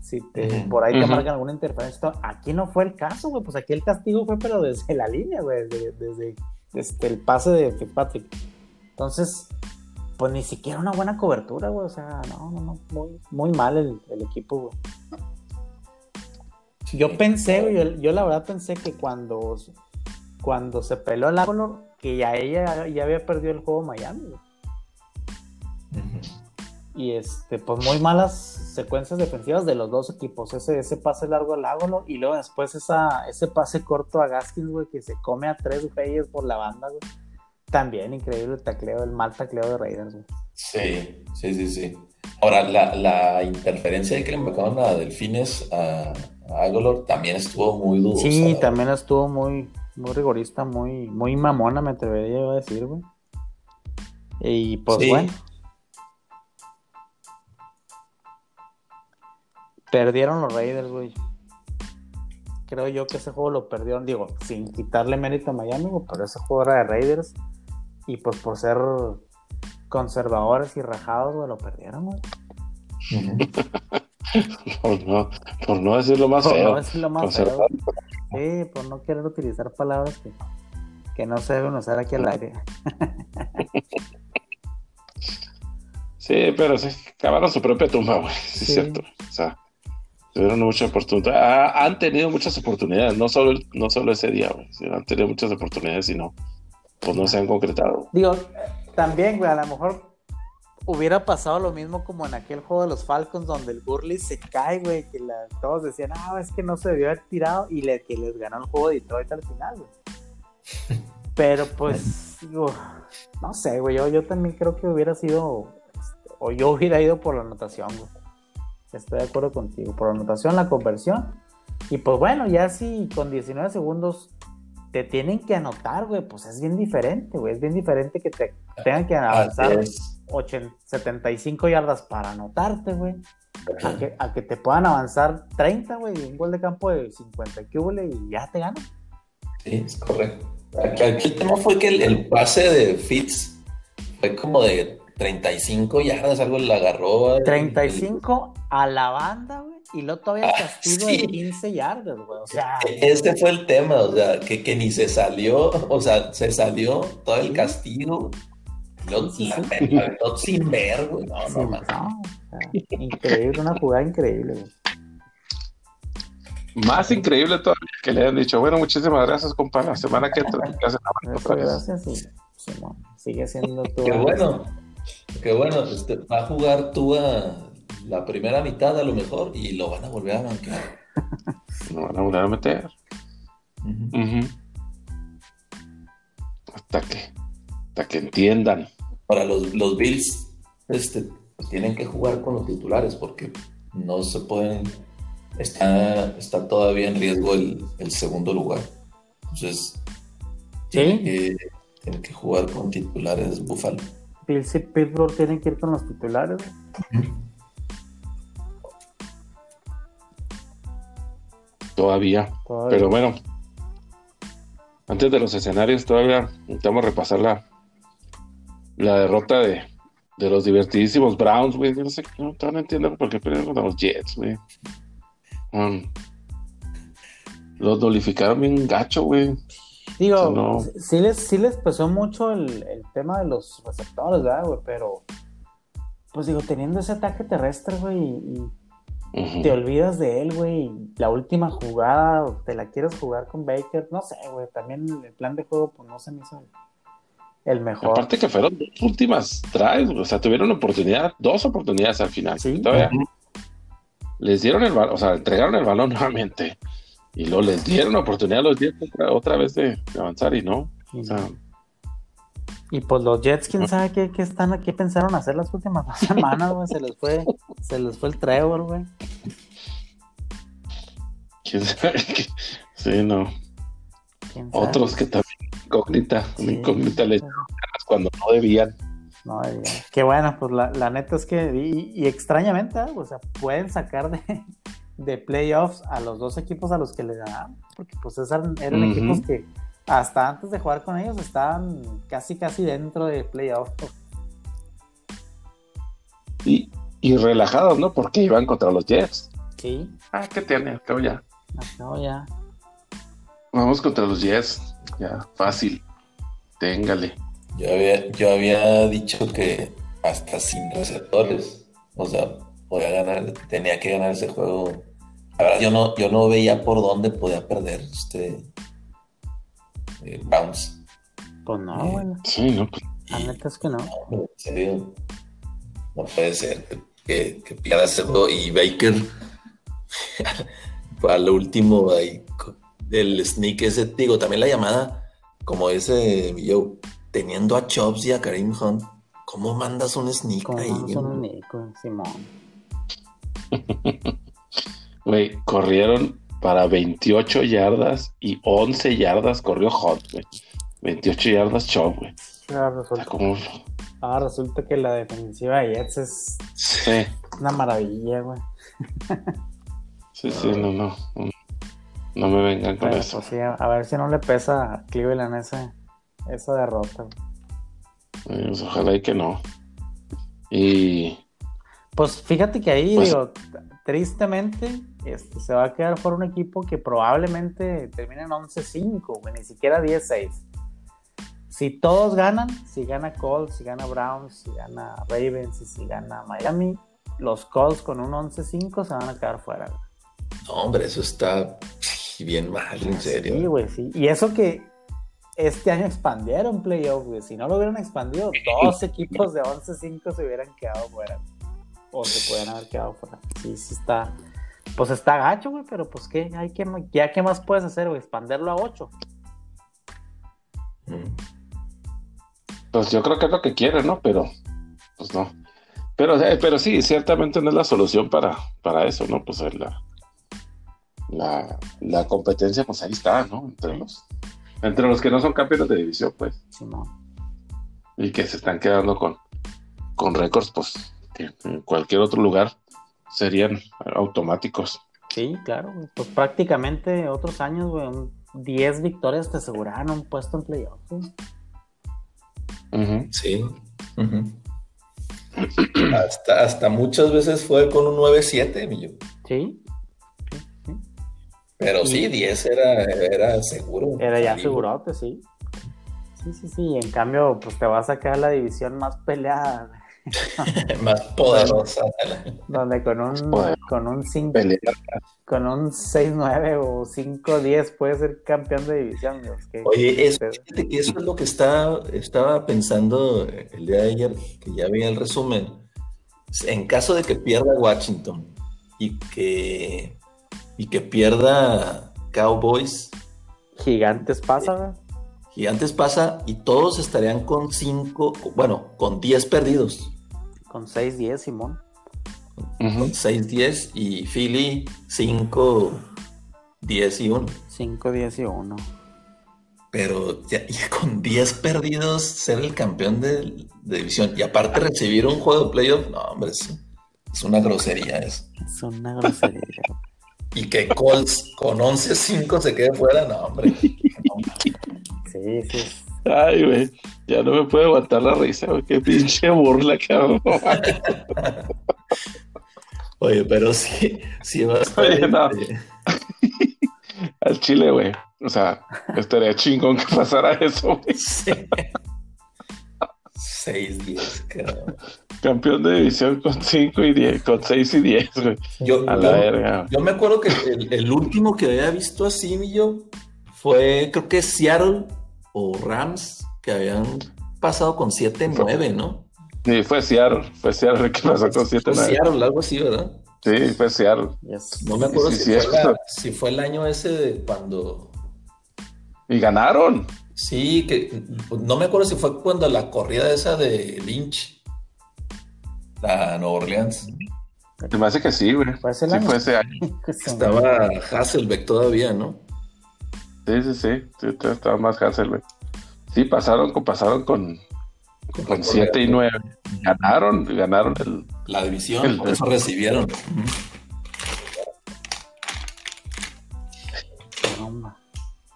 si te, por ahí te marcan alguna interferencia. Aquí no fue el caso, güey, pues aquí el castigo fue, pero desde la línea, güey, desde, desde este, el pase de Fitzpatrick. Entonces, pues ni siquiera una buena cobertura, güey, o sea, no, no, no, muy, muy mal el, el equipo, güey. Yo pensé, güey, yo, yo la verdad pensé que cuando, cuando se peló el Ágolo, que ya ella ya había perdido el juego Miami, güey. Y este, pues muy malas secuencias defensivas de los dos equipos. Ese, ese pase largo al Ágolo y luego después esa, ese pase corto a Gaskins, güey, que se come a tres güeyes por la banda, güey. También increíble el tacleo, el mal tacleo de Raiders, güey. Sí, sí, sí, sí. Ahora, la, la interferencia de que le marcaron a Delfines a, a Agolor también estuvo muy dudosa. Sí, también estuvo muy, muy rigorista, muy, muy mamona, me atrevería yo a decir, güey. Y pues Sí. bueno. Perdieron los Raiders, güey. Creo yo que ese juego lo perdieron, digo, sin quitarle mérito a Miami, güey, pero ese juego era de Raiders. Y pues por ser conservadores y rajados, güey, lo perdieron, güey. <laughs> Por no, por no decirlo más Por feo. no decirlo más feo. Sí, por no querer utilizar palabras que, que no se deben usar aquí al aire. <laughs> Sí, pero sí, cavaron su propia tumba, güey. Sí, es Sí. cierto. O sea, tuvieron muchas oportunidades. Ah, han tenido muchas oportunidades, no solo, no solo ese día, güey. Han tenido muchas oportunidades y no, pues no se han concretado. Digo, también, güey, a lo mejor hubiera pasado lo mismo como en aquel juego de los Falcons donde el Burley se cae, güey, que la- todos decían, ah, es que no se debió haber tirado y le, que les ganó el juego de Detroit al final, güey. <laughs> Pero pues, digo, no sé, güey, yo, yo también creo que hubiera sido, este, o yo hubiera ido por la anotación, güey. Estoy de acuerdo contigo, por anotación, la conversión. Y pues bueno, ya si con 19 segundos te tienen que anotar, güey, pues es bien diferente, güey. Es bien diferente que te tengan que avanzar Así es. 80 75 yardas para anotarte, güey. A que, a que te puedan avanzar 30, güey, un gol de campo de 50 que y ya te ganan. Sí, es correcto. Aquí, aquí el tema fue que el, el pase de Fitz fue como de 35 yardas, algo le agarró. al- 35 a la banda, güey, y luego todavía Ah, castigo sí. de 15 yardas, güey. O sea, Este fue el tema, o sea, que, que ni se salió, o sea, se salió todo el castigo. Lo, Sí, sí, la, sí. la aventó sin ver, güey. No, sí, no, no, increíble, una jugada increíble, güey. Más increíble todavía que le hayan dicho, bueno, muchísimas gracias, compa. La semana que entra te <laughs> hacen la mano Muchas otra vez. gracias sigue siendo tu. Qué bueno, qué bueno. Este, va a jugar tú a la primera mitad a lo mejor y lo van a volver a banquear. No van a volver a meter. Ujú. Hasta que, hasta que entiendan. Ahora, los, los Bills este, tienen que jugar con los titulares porque no se pueden. Está, está todavía en riesgo el, el segundo lugar. Entonces, tienen, Sí. que, tienen que jugar con titulares Buffalo. Bills y Pittsburgh tienen que ir con los titulares, Todavía. Todavía. Pero bueno, antes de los escenarios, todavía necesitamos repasar la, la derrota de, de los divertidísimos Browns, güey. Yo no sé, no, entiendo por qué perdieron contra los Jets, güey. Um, los dolificaron bien gacho, güey. Digo, O sea, no. sí, les, sí les pesó mucho el, el tema de los receptores, ¿verdad, güey? Pero, pues digo, teniendo ese ataque terrestre, güey, y, y Te olvidas de él, güey, la última jugada, o te la quieres jugar con Baker, no sé, güey, también el plan de juego, pues no se me hizo el, mejor. Aparte que fueron dos últimas drives, o sea, tuvieron oportunidad, dos oportunidades al final. Sí. Todavía les dieron el balón, o sea, entregaron el balón <laughs> nuevamente. Y luego les dieron oportunidad a los Jets otra, otra vez de, de avanzar y no. O sea, y, pues los Jets, quién sabe qué, qué están, qué pensaron hacer las últimas dos <laughs> semanas, güey, se les fue, se les fue el Trevor, güey. ¿Quién sabe? Sí, no. Otros que también incógnita, incógnita le cuando no debían. No debían. Qué bueno, pues la, la neta es que, y, extrañamente, ¿eh? o sea, pueden sacar de, de, playoffs a los dos equipos a los que le ganaron, porque pues eran, eran equipos que hasta antes de jugar con ellos estaban casi, casi dentro de playoffs. Y, y relajados, ¿no? Porque iban contra los Jets. Sí. Ah, ¿qué tiene? Acabo ya. Acabo ya. Vamos contra los Jets. Ya, fácil. Téngale. Yo había, yo había dicho que hasta sin receptores. O sea, podía ganar, tenía que ganar ese juego. Ahora yo no, yo no veía por dónde podía perder este eh, bounce. Pues no, bueno. Sí, no, pues. La neta es que no. No, en serio. No puede ser que, que pierda ese juego. Y Baker, fue <laughs> al último ahí, el sneak ese, digo, también la llamada, como ese yo, teniendo a Chops y a Karim Hunt, ¿cómo mandas un sneak ¿Cómo ahí? un sneak, Simón? Güey, corrieron para 28 yardas y 11 yardas corrió Hunt, güey. 28 yardas Chop, güey. Ahora resulta, como... ahora resulta que la defensiva de Jets es sí. una maravilla, güey. sí, sí, no, no. No me vengan con eso. Pues sí, a ver si no le pesa a Cleveland ese, esa derrota. Pues, ojalá y que no. Y. Pues fíjate que ahí, pues digo, tristemente, este, se va a quedar por un equipo que probablemente termine en 11-5, ni siquiera 10-6. Si todos ganan, si gana Colts, si gana Browns, si gana Ravens y si gana Miami, los Colts con un 11-5 se van a quedar fuera. No, hombre, eso está bien mal, en serio. Sí, güey, sí. Y eso que este año expandieron playoff, güey. Si no lo hubieran expandido, <laughs> dos equipos de 11-5 se hubieran quedado fuera. O se pueden haber quedado fuera. Sí, sí está. Pues está gacho, güey, pero pues qué, hay que, ya qué más puedes hacer, güey, expanderlo a 8. Mm. Pues yo creo que es lo que quieren, ¿no? Pero, pues no. Pero, eh, pero sí, ciertamente no es la solución para, para eso, ¿no? Pues es la, la, la, competencia, pues ahí está, ¿no? Entre los, entre los que no son campeones de división, pues. Sí, no. Y que se están quedando con, con récords, pues, que en cualquier otro lugar serían automáticos. Sí, claro. Pues prácticamente otros años, güey, 10 victorias te aseguraron un puesto en playoff. Sí. hasta, hasta muchas veces fue con un 9-7, mi Sí. Pero sí, 10 era, era seguro. Era ya segurote, sí. Sí, sí, sí. En cambio, pues te vas a quedar la división más peleada. <laughs> más poderosa. Donde con un, con un 5, con un 6-9 o 5-10 puedes ser campeón de división. Oye, eso, fíjate que eso es lo que está, estaba pensando el día de ayer, que ya vi el resumen. En caso de que pierda Washington y que y que pierda Cowboys. Gigantes pasa, Gigantes pasa y todos estarían con 5, bueno, con 10 perdidos. Con 6-10, Simón. Con 6-10 y Philly 5, 10 y 1. 5, 10 y 1. Pero ya, con 10 perdidos ser el campeón de, división y aparte recibir un juego de playoff, no, hombre, es, es una grosería eso. Es una grosería. <laughs> y que Colts con 11-5 se quede fuera, no, hombre. Sí, sí. Ay, güey, ya no me puedo aguantar la risa, güey, qué pinche burla, <laughs> cabrón. Oye, pero sí, sí va a Oye, no. Al Chile, güey. O sea, estaría chingón que pasara eso, güey. <laughs> Sí. 6-10, cabrón campeón de división con 5 y 10, con 6 y 10, Yo, a la verga. Yo me acuerdo que el, último que había visto así, yo, fue creo que Seattle o Rams, que habían pasado con 7-9, ¿no? Sí, fue Seattle, fue Seattle que pasó con 7-9. Fue Seattle, algo así, ¿verdad? Sí, fue Seattle. No me acuerdo si, fue si, fue el año ese de cuando... Y ganaron. Sí, que no me acuerdo si fue cuando la corrida esa de Lynch a Nueva Orleans. Me hace que sí, güey. Fue ese Sí, año. fue ese año. <laughs> Estaba Hasselbeck todavía, ¿no? Sí, sí, sí. estaba más Hassel, güey. Sí, pasaron, con- pasaron con, con 7 y 9. Ganaron, ganaron el. La división, El- por eso recibieron.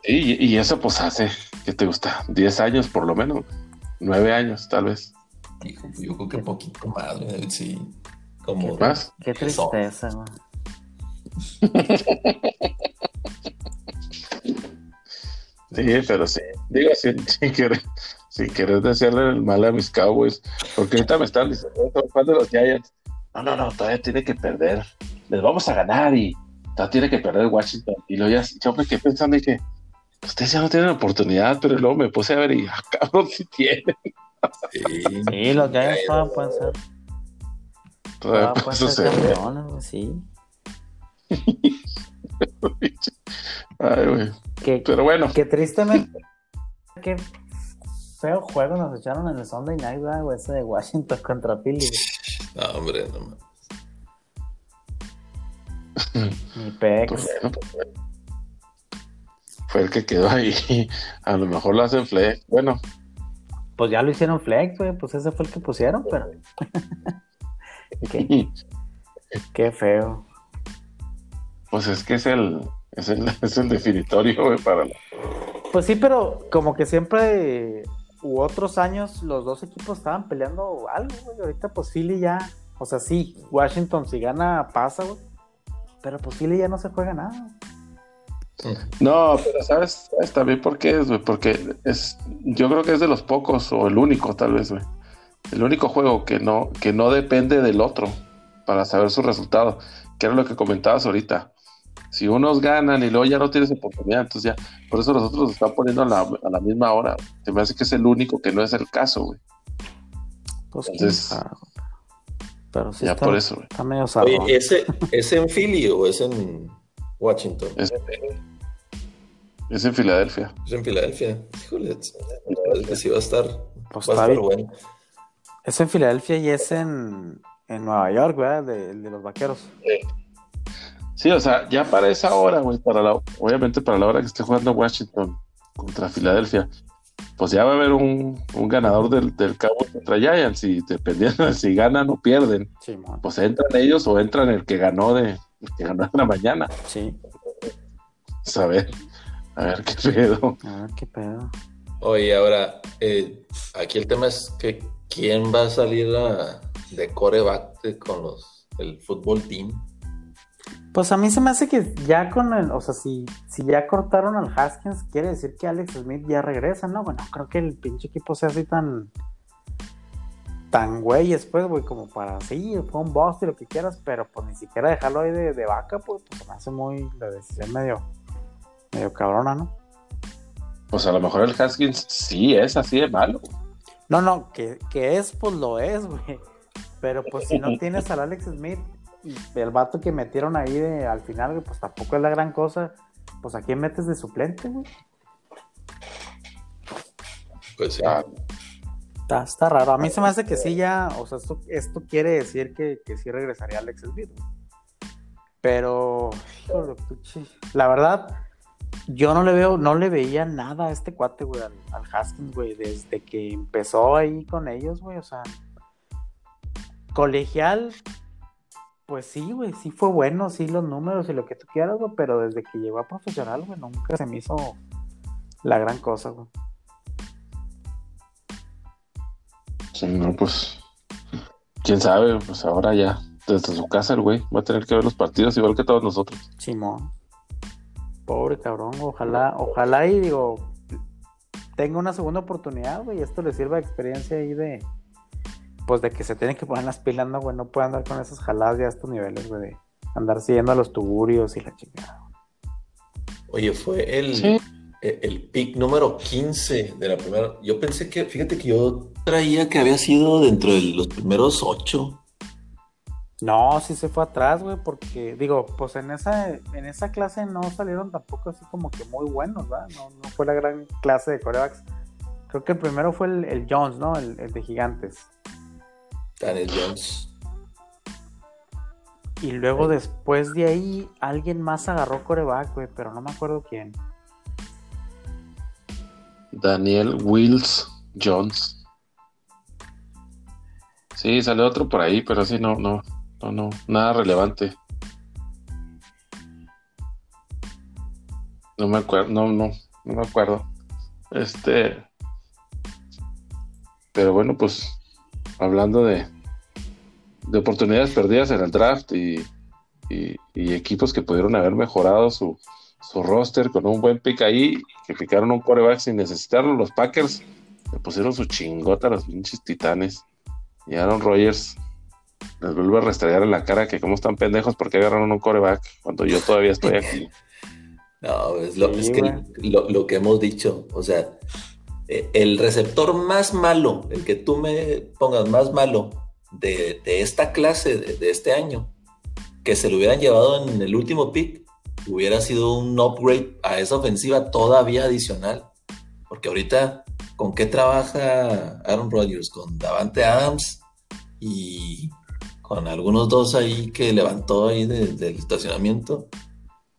Y, y eso, pues hace, ¿qué te gusta? 10 años por lo menos. 9 años, tal vez. Hijo, yo creo que poquito más, sí. Como ¿Más? Qué tristeza. <laughs> Sí, pero sí. Digo, sin, <laughs> sin querer, sin querer el mal a mis Cowboys. Porque ahorita me están diciendo, "Son fan de los Giants. No, no, no, todavía tiene que perder. Les vamos a ganar y todavía tiene que perder Washington. Y luego ya, yo me quedé pensando y que ustedes ya no tienen oportunidad, pero luego me puse a ver y, <laughs> ah, cabrón, sí tienen. Sí, Sí, los Giants todavía pueden ser. Todavía Todavía puede pueden ser suceder. campeones, sí. <laughs> <laughs> Ay, güey. Que, Pero bueno, que tristemente. Qué feo juego nos echaron en el Sunday Night, ¿verdad, güey? Ese de Washington contra Philly. no, hombre, no mames. Ni pex. pues bueno, pues bueno. Fue el que quedó ahí. A lo mejor lo hacen flex. Bueno, Pues ya lo hicieron flex, güey. Pues ese fue el que pusieron, pero. <laughs> <laughs> qué, qué feo. Pues es que es el, es el, <laughs> es el definitorio, güey, para la- Pues sí, pero como que siempre u otros años los dos equipos estaban peleando algo, güey. Ahorita pues Philly ya, o sea, sí, Washington si gana pasa, güey. Pero pues Philly ya no se juega nada. No, pero ¿sabes, ¿sabes también por qué es, güey? Porque es, yo creo que es de los pocos, o el único, tal vez, güey. El único juego que no, que no depende del otro para saber su resultado, que era lo que comentabas ahorita. Si unos ganan y luego ya no tienes oportunidad, entonces ya, por eso nosotros nos están poniendo a la, a la misma hora. Se me hace que es el único que no es el caso, güey. Pues Entonces, güey. Pero sí ya está, por eso, güey. está medio. Oye, ¿ese, ¿es en Philly o es en Washington? Es, es en Filadelfia. Es en Filadelfia. Híjole, parece que sí va a estar, Pues va a está estar bien. bueno. Es en Filadelfia y es en, en Nueva York, ¿verdad? De, el de los vaqueros. Sí, o sea, ya para esa hora, güey, para la, obviamente para la hora que esté jugando Washington contra Filadelfia, pues ya va a haber un, un ganador del, del Cabo contra Giants y dependiendo de <laughs> si ganan o pierden, Sí, pues entran ellos o entran el que ganó de el que ganó en la mañana. Sí. Pues a ver, a ver qué pedo. A ver qué pedo. Oye, ahora, eh, aquí el tema es que quién va a salir a- de coreback de- con los, el fútbol team. Pues a mí se me hace que ya con el, o sea, si, si ya cortaron al Haskins, quiere decir que Alex Smith ya regresa, ¿no? Bueno, creo que el pinche equipo sea así tan, tan güey después, güey, como para, sí, fue un boss y lo que quieras, pero pues ni siquiera dejarlo ahí de, de vaca, pues, pues se me hace muy, la decisión medio, medio cabrona, ¿no? Pues a lo mejor el Haskins sí es así de malo. No, no, que, que es, pues lo es, güey. Pero pues si no <laughs> tienes al Alex Smith el vato que metieron ahí de, al final, güey, pues tampoco es la gran cosa. Pues a quién metes de suplente, güey. Pues sí. Ah, Está, está raro. A mí se me hace que sí ya, o sea, esto, esto quiere decir que, que sí regresaría Alex Smith. güey. Pero, híjole, puchi, la verdad, yo no le veo, no le veía nada a este cuate, güey, al, al Haskins, güey, desde que empezó ahí con ellos, güey, o sea, colegial, pues sí, güey, sí fue bueno, sí los números y lo que tú quieras, güey, pero desde que llegó a profesional, güey, nunca se me hizo la gran cosa, güey. sí, no, pues quién sabe, pues ahora ya desde su casa el güey va a tener que ver los partidos igual que todos nosotros. Simón. Pobre cabrón, ojalá, ojalá y digo, tenga una segunda oportunidad, güey, y esto le sirva de experiencia ahí de, pues de que se tienen que poner las pilas, no, güey, no puede andar con esas jaladas ya a estos niveles, güey, de andar siguiendo a los tugurios y la chingada. Oye, fue el, Sí. el, el pick número 15 de la primera. Yo pensé que, fíjate que yo traía que había sido dentro de los primeros ocho. No, sí se fue atrás, güey, porque, digo, pues en esa, en esa clase no salieron tampoco así como que muy buenos, ¿verdad? No, no fue la gran clase de corebacks. Creo que el primero fue el, el Jones, ¿no? El, el de Gigantes. Daniel Jones. Y luego después de ahí, alguien más agarró coreback, güey, pero no me acuerdo quién. Daniel Wills Jones. Sí, salió otro por ahí, pero sí, no, no, no, no, nada relevante. No me acuerdo, no, no, no me acuerdo. Este. Pero bueno, pues hablando de, de oportunidades perdidas en el draft y, y, y equipos que pudieron haber mejorado su, su roster con un buen pick ahí, que picaron un coreback sin necesitarlo. Los Packers le pusieron su chingota a los pinches titanes. Y Aaron Rodgers les vuelve a restregar en la cara que como están pendejos porque agarraron un coreback cuando yo todavía estoy aquí. <laughs> No, es lo, Sí, es que lo, lo que hemos dicho, o sea, el receptor más malo, el que tú me pongas más malo de, esta clase, de, de este año, que se lo hubieran llevado en el último pick, hubiera sido un upgrade a esa ofensiva todavía adicional. Porque ahorita, ¿con qué trabaja Aaron Rodgers? Con Davante Adams y con algunos dos ahí que levantó ahí de- del estacionamiento.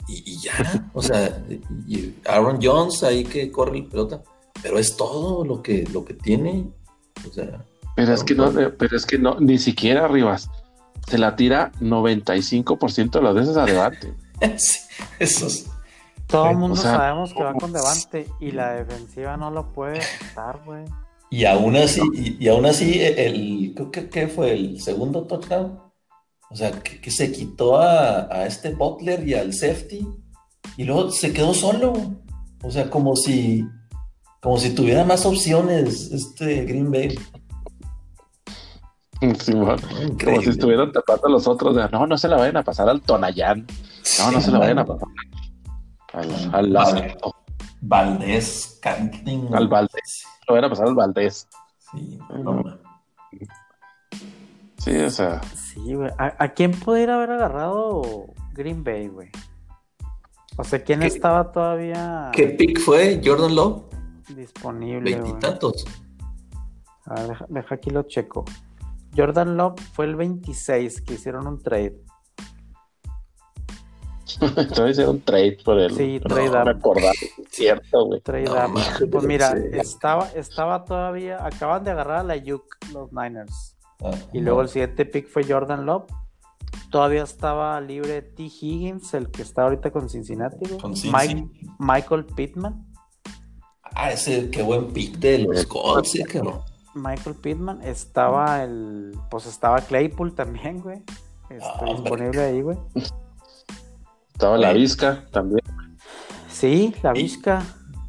Y, ya, o sea, Aaron Jones ahí que corre la pelota, pero es todo lo que, lo que tiene. O sea, Pero es que no, pero es que no, ni siquiera Rivas. Se la tira 95% de las veces adelante. <laughs> sí, esos. Todo el O mundo sea, sabemos que va con Devante y la defensiva no lo puede <laughs> estar, güey. Y aún así, y, y aún así, el, creo que, que fue el segundo touchdown. O sea, que, que se quitó a, a este Butler y al safety y luego se quedó solo. O sea, como si, como si tuviera más opciones este Green Bay. Simón. Como Increíble. si estuvieran tapando a los otros. de, no, no se la vayan a pasar al Tonayán. No, no se la vayan a pasar al, al, Vale. Valdés, Canting. Al Valdés. lo vayan a pasar al Valdés. Sí, no. Sí, o sea, Sí, güey. ¿A, a quién pudiera haber agarrado Green Bay, güey? O sea, ¿quién ¿Qué- estaba todavía ¿Qué pick fue Jordan Love? Disponible? Veintitantos. A ver, deja, deja aquí lo checo. Jordan Love fue el 26 que hicieron un trade. <laughs> todavía hicieron un trade por él. Sí, No, trade no up. cierto, güey. Trade No, up. mames, Pues mira, sí. estaba, estaba todavía, acaban de agarrar a la Yuk los Niners. Ah, Y luego el siguiente pick fue Jordan Love. Todavía estaba libre T. Higgins, el que está ahorita con Cincinnati. güey. Con. Mike- Michael Pittman. Ah, ese qué buen pick de los Colts, sí, cabrón. Michael Pittman. Estaba el. Pues estaba Claypool también, güey. Este, Ah, disponible ahí, güey. Estaba la Güey. Vizca también. Sí, la Vizca.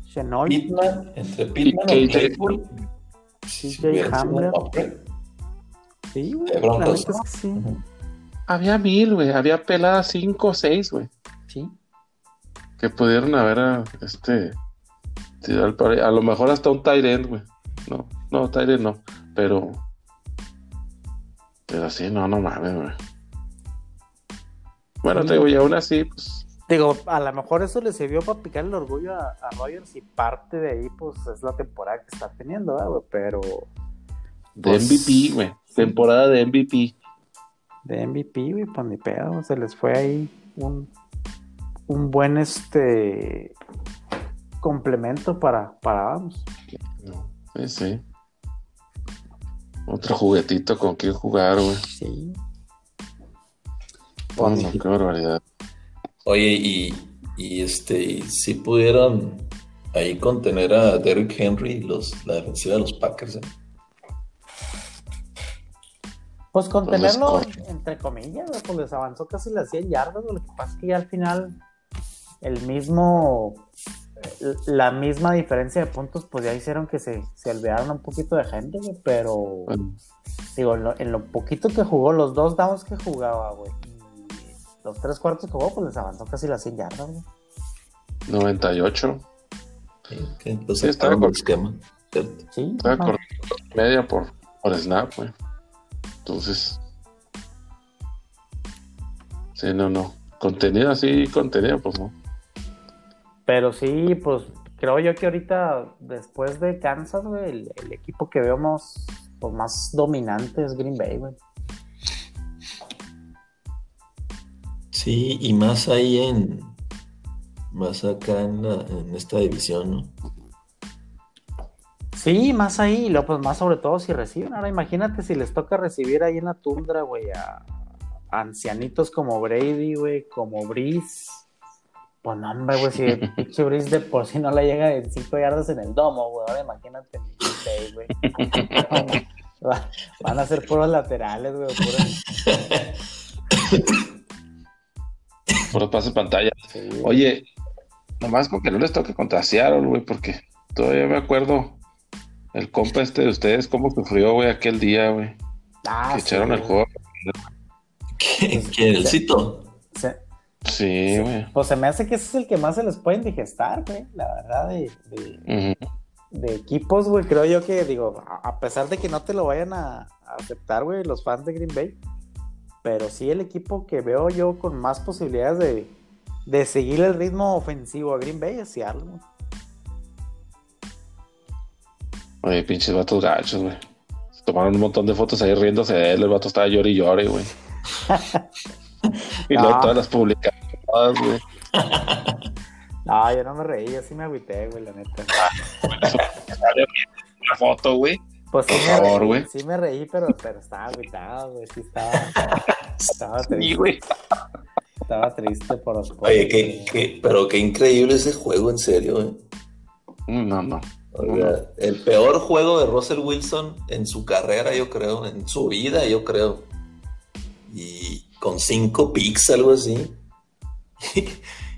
Shenoy. Pitman, entre Pitman Y y. Claypool. CJ Hamler. Sí, güey. de La sí. Había mil, güey. Había peladas cinco o seis, güey. Sí. Que pudieron haber, ah, este. al A lo mejor hasta un end, güey. No, no, end no. Pero. Pero sí, no, no mames, güey. Bueno, te digo, y aún así, pues. Digo, a lo mejor eso le sirvió para picar el orgullo a, a Rogers y parte de ahí, pues, es la temporada que está teniendo, ¿verdad, güey? Pero De Pues, MVP, güey. Temporada de MVP. de MVP, güey, pues ni pedo, se les fue ahí un, un buen, este, complemento para, para Adams. Sí, sí. Otro juguetito con quien jugar, güey. Sí. No, qué barbaridad. Oye, y, y este, y si pudieron ahí contener a Derrick Henry, los, la defensiva de los Packers. ¿eh? Pues contenerlo, entre comillas, güey, pues les avanzó casi las 100 yardas, güey. Lo que pasa es que ya al final el mismo, la misma diferencia de puntos, pues ya hicieron que se, se olvidaron un poquito de gente, güey, pero Bueno, digo, en lo, en lo poquito que jugó, los dos downs que jugaba, güey, y los tres cuartos que jugó, pues les avanzó casi las 100 yardas, güey. 98. Sí, que los Sí, estaba con- esquema. Estaba media por, por snap, güey. Entonces. Sí, no, no. Contenido así, contenido, pues no. Pero sí, pues creo yo que ahorita, después de Kansas, güey, el, el equipo que veo más, pues, más dominante es Green Bay, güey. Sí, y más ahí en. Más acá en, la- en esta división, ¿no? Sí, más ahí, y luego, pues más sobre todo si reciben. Ahora imagínate si les toca recibir ahí en la tundra, güey, a, a ancianitos como Brady, güey, como Breeze. Pues no, hombre, güey, si <laughs> pinche Breeze de por sí no le llega en 5 yardas en el domo, güey. Ahora imagínate güey. <laughs> Va- Van a ser puros laterales, güey. puros- Por los pases pantalla. sí. Oye, nomás con que no les toque contra Seattle, güey, porque todavía me acuerdo el compa este de ustedes, cómo sufrió, güey, aquel día, güey. Ah, que sí, echaron el juego. ¿Quién? ¿Quién? ¿El Cito? Se- Sí, güey. pues se me hace que ese es el que más se les puede indigestar, güey. La verdad, de- de, Ujú. de equipos, güey, creo yo que, digo, a pesar de que no te lo vayan a, a aceptar, güey, los fans de Green Bay, pero sí el equipo que veo yo con más posibilidades de, de seguir el ritmo ofensivo a Green Bay es güey. Oye, pinches vatos gachos, güey. Se tomaron un montón de fotos ahí riéndose de él. El vato estaba llore y llore, güey. <laughs> y luego No. todas las publicaciones, güey. <laughs> No, yo no me reí, yo sí me agüité, güey, la neta. Una foto, güey. Pues sí Por me favor, reí, güey. sí me reí, pero, pero estaba agüitado, güey, sí estaba, <laughs> estaba Sí, triste, güey. estaba triste por los Oye, qué, qué- pero qué increíble ese juego, en serio, ¿eh? No, no. O sea, el peor juego de Russell Wilson en su carrera, yo creo, en su vida, yo creo. Y con cinco picks, algo así. <laughs>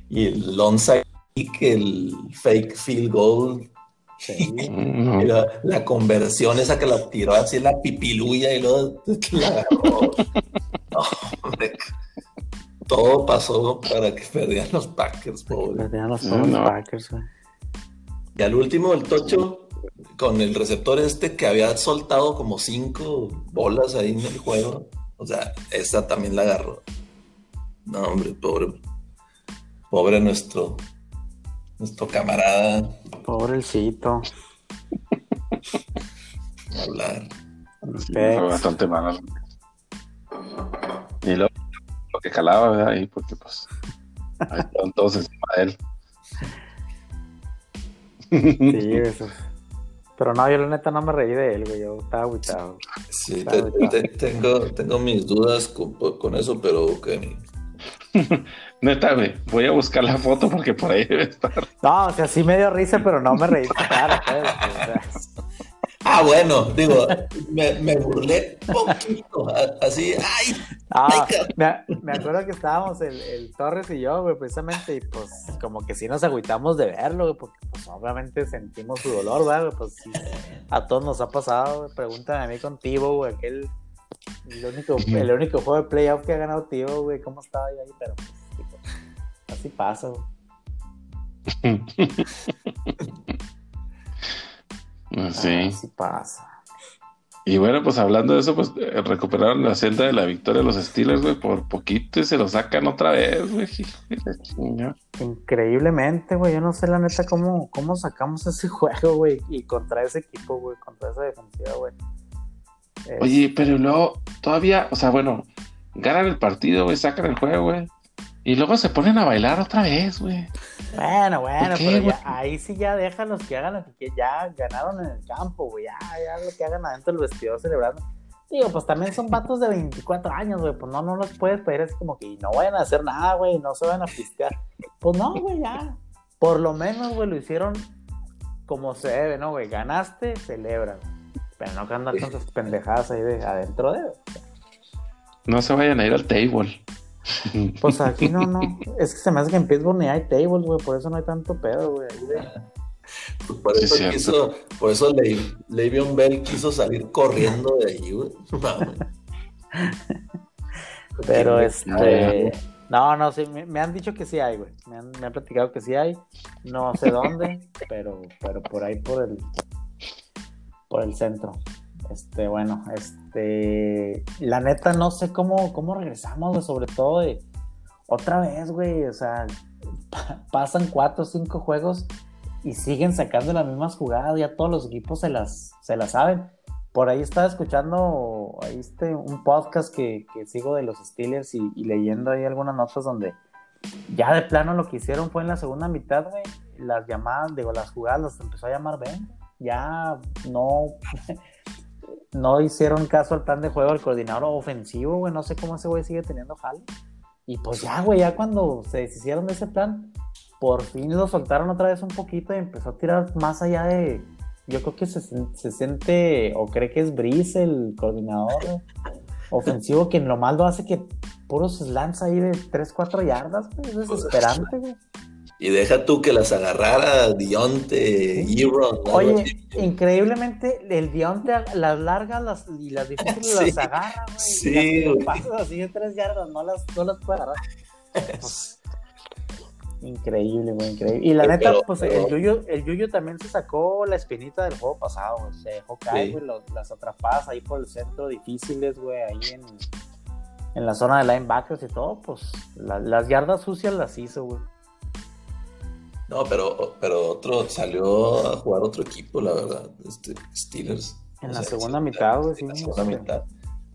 y el onside kick, el fake field goal, Sí, No. y la, la conversión esa que la tiró así en la pipiluya y luego la agarró. <laughs> No, hombre. Todo pasó para que perdieran los Packers, pobre. perdieron los No, pobres no. Packers, güey. Y al último, el Tocho, con el receptor este que había soltado como cinco bolas ahí en el juego. O sea, esa también la agarró. No, hombre, pobre. Pobre nuestro. Nuestro camarada. Pobrecito. hablar. Sí, fue bastante malo. Y luego lo que calaba, ¿verdad? Ahí, porque pues. Ahí estaban todos encima de él. Sí, eso. Pero no, yo la neta no me reí de él, güey. Yo estaba agüitado. Sí, Claro, te- te- tengo, tengo mis dudas con, con eso, pero ok. <laughs> Neta, güey. Voy a buscar la foto porque por ahí debe estar. No, o sea, sí me dio risa, pero no me reí cara, pues. o sea. Ah, bueno, digo, me, me burlé poquito. Así, ay, Ah, me, me acuerdo que estábamos el, el Torres y yo, güey, precisamente, y pues como que sí nos agüitamos de verlo, güey, porque pues obviamente sentimos su dolor, güey? Pues sí, a todos nos ha pasado, güey. Pregúntame a mí con Tivo, güey, aquel, el único, el único juego de playoff que ha ganado Tivo, güey, ¿cómo estaba yo ahí? Pero pues, así pasa, güey. <laughs> Sí. Así pasa. Y bueno, pues hablando de eso, pues eh, recuperaron la senda de la victoria de los Steelers, güey, por poquito y se lo sacan otra vez, güey. <laughs> Increíblemente, güey, yo no sé la neta cómo, cómo sacamos ese juego, güey, y contra ese equipo, güey, contra esa defensiva, güey. Es- Oye, pero luego todavía, o sea, bueno, ganan el partido, güey, sacan el juego, güey. Y luego se ponen a bailar otra vez, güey. Bueno, bueno, ¿Por qué, pero ya, ahí sí ya déjalos que hagan lo que. Ya ganaron en el campo, güey. Ya, ya lo que hagan adentro del vestidor celebrando. Digo, pues también son vatos de 24 años, güey. Pues no, no los puedes pedir así como que no vayan a hacer nada, güey. No se van a pistear. Pues no, güey, ya. Por lo menos, güey, lo hicieron como se debe, ¿no, güey? Ganaste, celebra, güey. Pero no que andar con sus pendejadas ahí de adentro de. No se vayan a ir al table. Pues aquí no, no. Es que se me hace que en Pittsburgh ni hay tables, güey. Por eso no hay tanto pedo, güey. Pues por Sí, eso cierto. quiso, por eso Le- Le'Veon Bell quiso salir corriendo de ahí, güey. <laughs> Pero este. No, no, sí, me, me han dicho que sí hay, güey. Me han, me han platicado que sí hay. No sé dónde, <laughs> pero, pero por ahí, por el. Por el centro. Este, bueno, este. La neta, no sé cómo, cómo regresamos, sobre todo de. Otra vez, güey. O sea, pa- pasan cuatro o cinco juegos y siguen sacando las mismas jugadas. Ya todos los equipos se las, se las saben. por ahí estaba escuchando ahí este, un podcast que, que sigo de los Steelers y, y leyendo ahí algunas notas donde ya de plano lo que hicieron fue en la segunda mitad, güey, las llamadas, digo, las jugadas las empezó a llamar Ben. Ya no, no hicieron caso al plan de juego del coordinador ofensivo, güey. No sé cómo ese güey sigue teniendo jale. Y pues ya, güey, ya cuando se deshicieron de ese plan, por fin lo soltaron otra vez un poquito y empezó a tirar más allá de. Yo creo que se, se siente o cree que es Brice el coordinador <laughs> ofensivo, que en lo malo hace que puros slants ahí de 3, 4 yardas, güey. Es desesperante, güey. Y deja tú que las agarrara Dionte, Iron. Oye, increíblemente, el Dionte, las largas las, y las difíciles <laughs> Sí. las agarra, güey. Sí, güey. pasas así de tres yardas, no las, no las puede agarrar. <laughs> Increíble, güey, increíble. Y la Pero- neta, pues pero- el Yuyo, el Yuyo también se sacó la espinita del juego pasado, güey. Se dejó caer, Sí. güey, los- las atrapadas ahí por el centro difíciles, güey, ahí en, en la zona de linebackers y todo, pues la- las yardas sucias las hizo, güey. No, pero, pero otro salió a jugar otro equipo, la verdad. Este, Steelers. En O la sea, segunda sí, mitad, güey, en sí. la segunda mitad.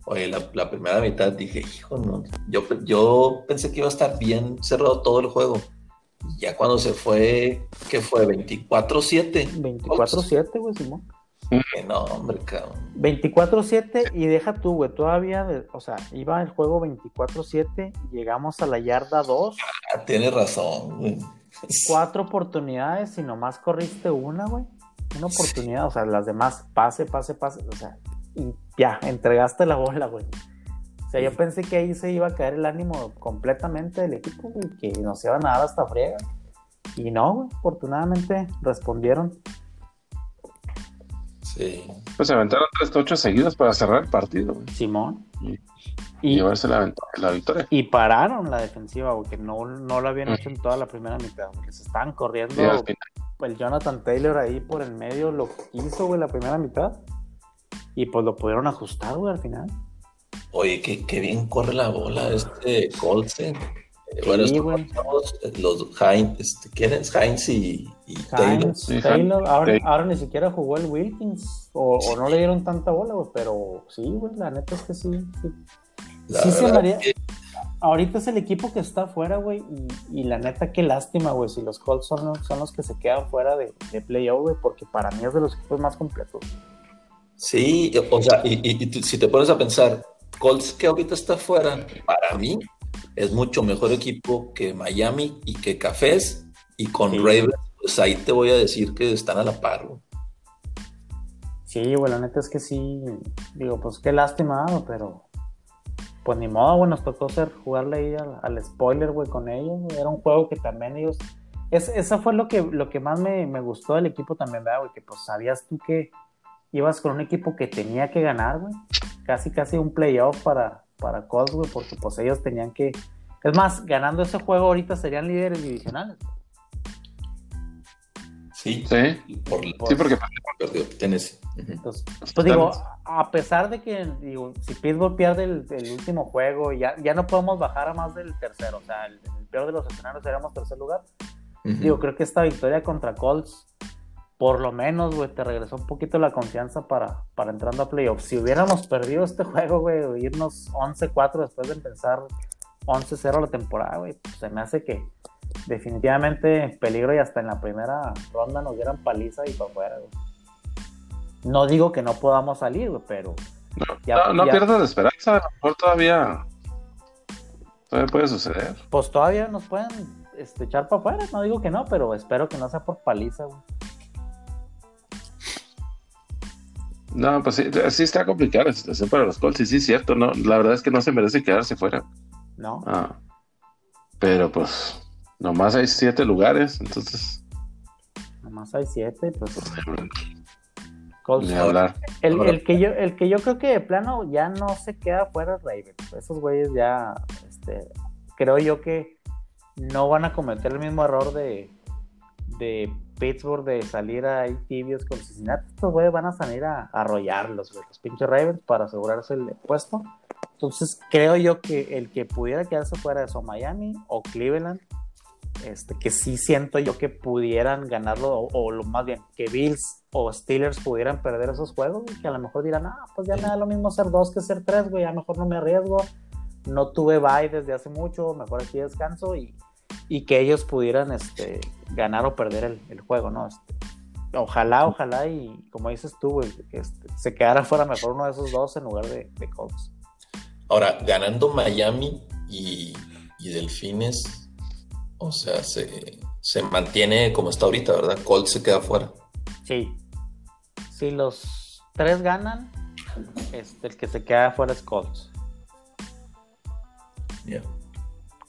Oye, la, la primera mitad dije, hijo, no. Yo, yo pensé que iba a estar bien cerrado todo el juego. Ya cuando se fue, ¿qué fue? 24-7. 24-7, güey, Simón. Que no, hombre, cabrón. 24-7 y deja tú, güey, todavía, de- o sea, iba el juego 24-7, llegamos a la yarda 2, Ah, tienes razón, güey. Cuatro oportunidades y nomás corriste una, güey. Una oportunidad, o sea, las demás, pase, pase, pase, o sea, y ya, entregaste la bola, güey. O sea, yo pensé que ahí se iba a caer el ánimo completamente del equipo, güey, que nos iban a dar hasta friega. Y no, güey, afortunadamente respondieron. Sí. Pues se aventaron tres tochos seguidos para cerrar el partido güey, Simón. Y Y, llevarse la, la victoria. Y pararon la defensiva, güey, que no, no lo habían hecho en toda la primera mitad, porque se estaban corriendo. El Jonathan Taylor ahí por el medio lo hizo, güey, la primera mitad. Y pues lo pudieron ajustar, güey, al final. Oye, qué, qué bien corre la bola este Colson. Eh, bueno, Sí, estos eh, los Heinz, este, ¿quién es? Heinz y, y Taylor. Hines, Taylor, ahora, Taylor. ahora ni siquiera jugó el Wilkins, o, o no le dieron tanta bola, güey, pero sí, güey, la neta es que sí. sí. Sí se maría- que- Ahorita es el equipo que está afuera, güey, y, y la neta, qué lástima, güey, si los Colts son, los- son los que se quedan fuera de, de playoff, güey, porque para mí es de los equipos más completos. Sí, o sea, y, y- y tú- si te pones a pensar, Colts que ahorita está fuera, para mí es mucho mejor equipo que Miami y que Cafés y con Sí. Ravens, pues ahí te voy a decir que están a la par. güey. Sí, güey, la neta es que sí. Digo, pues qué lástima, güey, pero. Pues ni modo, güey, nos tocó ser, jugarle ahí al, spoiler, güey, con ellos. güey. Era un juego que también ellos. Es, eso fue lo que, lo que más me, me gustó del equipo también, ¿verdad, güey? Que pues sabías tú que ibas con un equipo que tenía que ganar, güey. Casi, casi un playoff para, para güey, porque pues ellos tenían que. Es más, ganando ese juego ahorita serían líderes divisionales. Sí, sí, por, sí, porque perdió Tennessee. Entonces, pues digo, a pesar de que digo, si Pittsburgh pierde el, el último juego, ya, ya no podemos bajar a más del tercero. O sea, el, el peor de los escenarios seríamos tercer lugar. Ujú. Digo, creo que esta victoria contra Colts, por lo menos, güey, te regresó un poquito la confianza para, para entrando a playoffs. Si hubiéramos perdido este juego, güey, irnos 11-4 después de empezar 11-0 la temporada, güey, pues se me hace que definitivamente peligro y hasta en la primera ronda nos dieran paliza y para afuera, güey. No digo que no podamos salir, güey, pero ya- no, no ya- pierdas la esperanza, a lo mejor todavía, todavía puede suceder. pues todavía nos pueden este, echar para afuera. No digo que no, pero espero que no sea por paliza, güey. No, pues sí, sí está complicada la situación para los Colts, y sí es cierto, ¿no? La verdad es que no se merece quedarse fuera. ¿No? Ah, pero pues, nomás hay siete lugares, entonces, Nomás hay siete, pues. Colts. ni hablar. El, que yo, el que yo creo que de plano ya no se queda fuera es Ravens. Esos güeyes ya, este, creo yo que no van a cometer el mismo error de, de Pittsburgh de salir ahí tibios con Cincinnati. Estos güeyes van a salir a, a arrollarlos, güey, los pinches Ravens para asegurarse el puesto. Entonces creo yo que el que pudiera quedarse fuera es o Miami o Cleveland. Este, que sí siento yo que pudieran ganarlo, o, o lo más bien, que Bills o Steelers pudieran perder esos juegos, que a lo mejor dirán, ah, pues ya me da lo mismo ser dos que ser tres, güey, a lo mejor no me arriesgo, no tuve bye desde hace mucho, mejor aquí descanso y, y que ellos pudieran este, ganar o perder el, el juego, ¿no? Este, ojalá, ojalá y como dices tú, güey, este, se quedara fuera mejor uno de esos dos en lugar de, de Colts. Ahora, ganando Miami y, y Delfines, o sea, se, se mantiene como está ahorita, ¿verdad? Colts se queda fuera. Sí. Si los tres ganan, este, el que se queda fuera es Colts. Ya.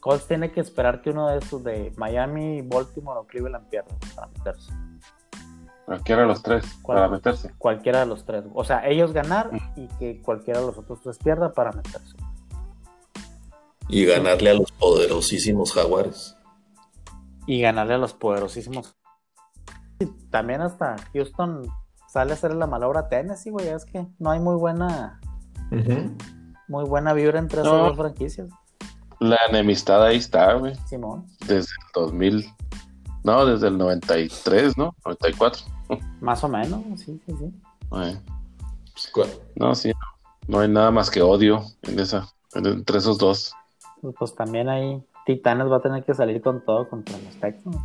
Colts tiene que esperar que uno de esos de Miami, Baltimore o Cleveland pierda para meterse. Cualquiera de los tres para meterse. Cualquiera de los tres. O sea, ellos ganar y que cualquiera de los otros tres pierda para meterse. Y ganarle a los poderosísimos Jaguares. Y ganarle a los poderosísimos. Y también hasta Houston sale a hacer la malobra a Tennessee, güey. Es que no hay muy buena, muy buena vibra entre esas No. dos franquicias. La enemistad ahí está, güey. Simón. Desde el 2000. No, desde el 93, ¿no? 94. Más o menos, sí, sí, sí. ¿Cuál? No, sí. No, no hay nada más que odio en esa, en- entre esos dos. Y Pues también ahí Titanes va a tener que salir con todo contra los Texans.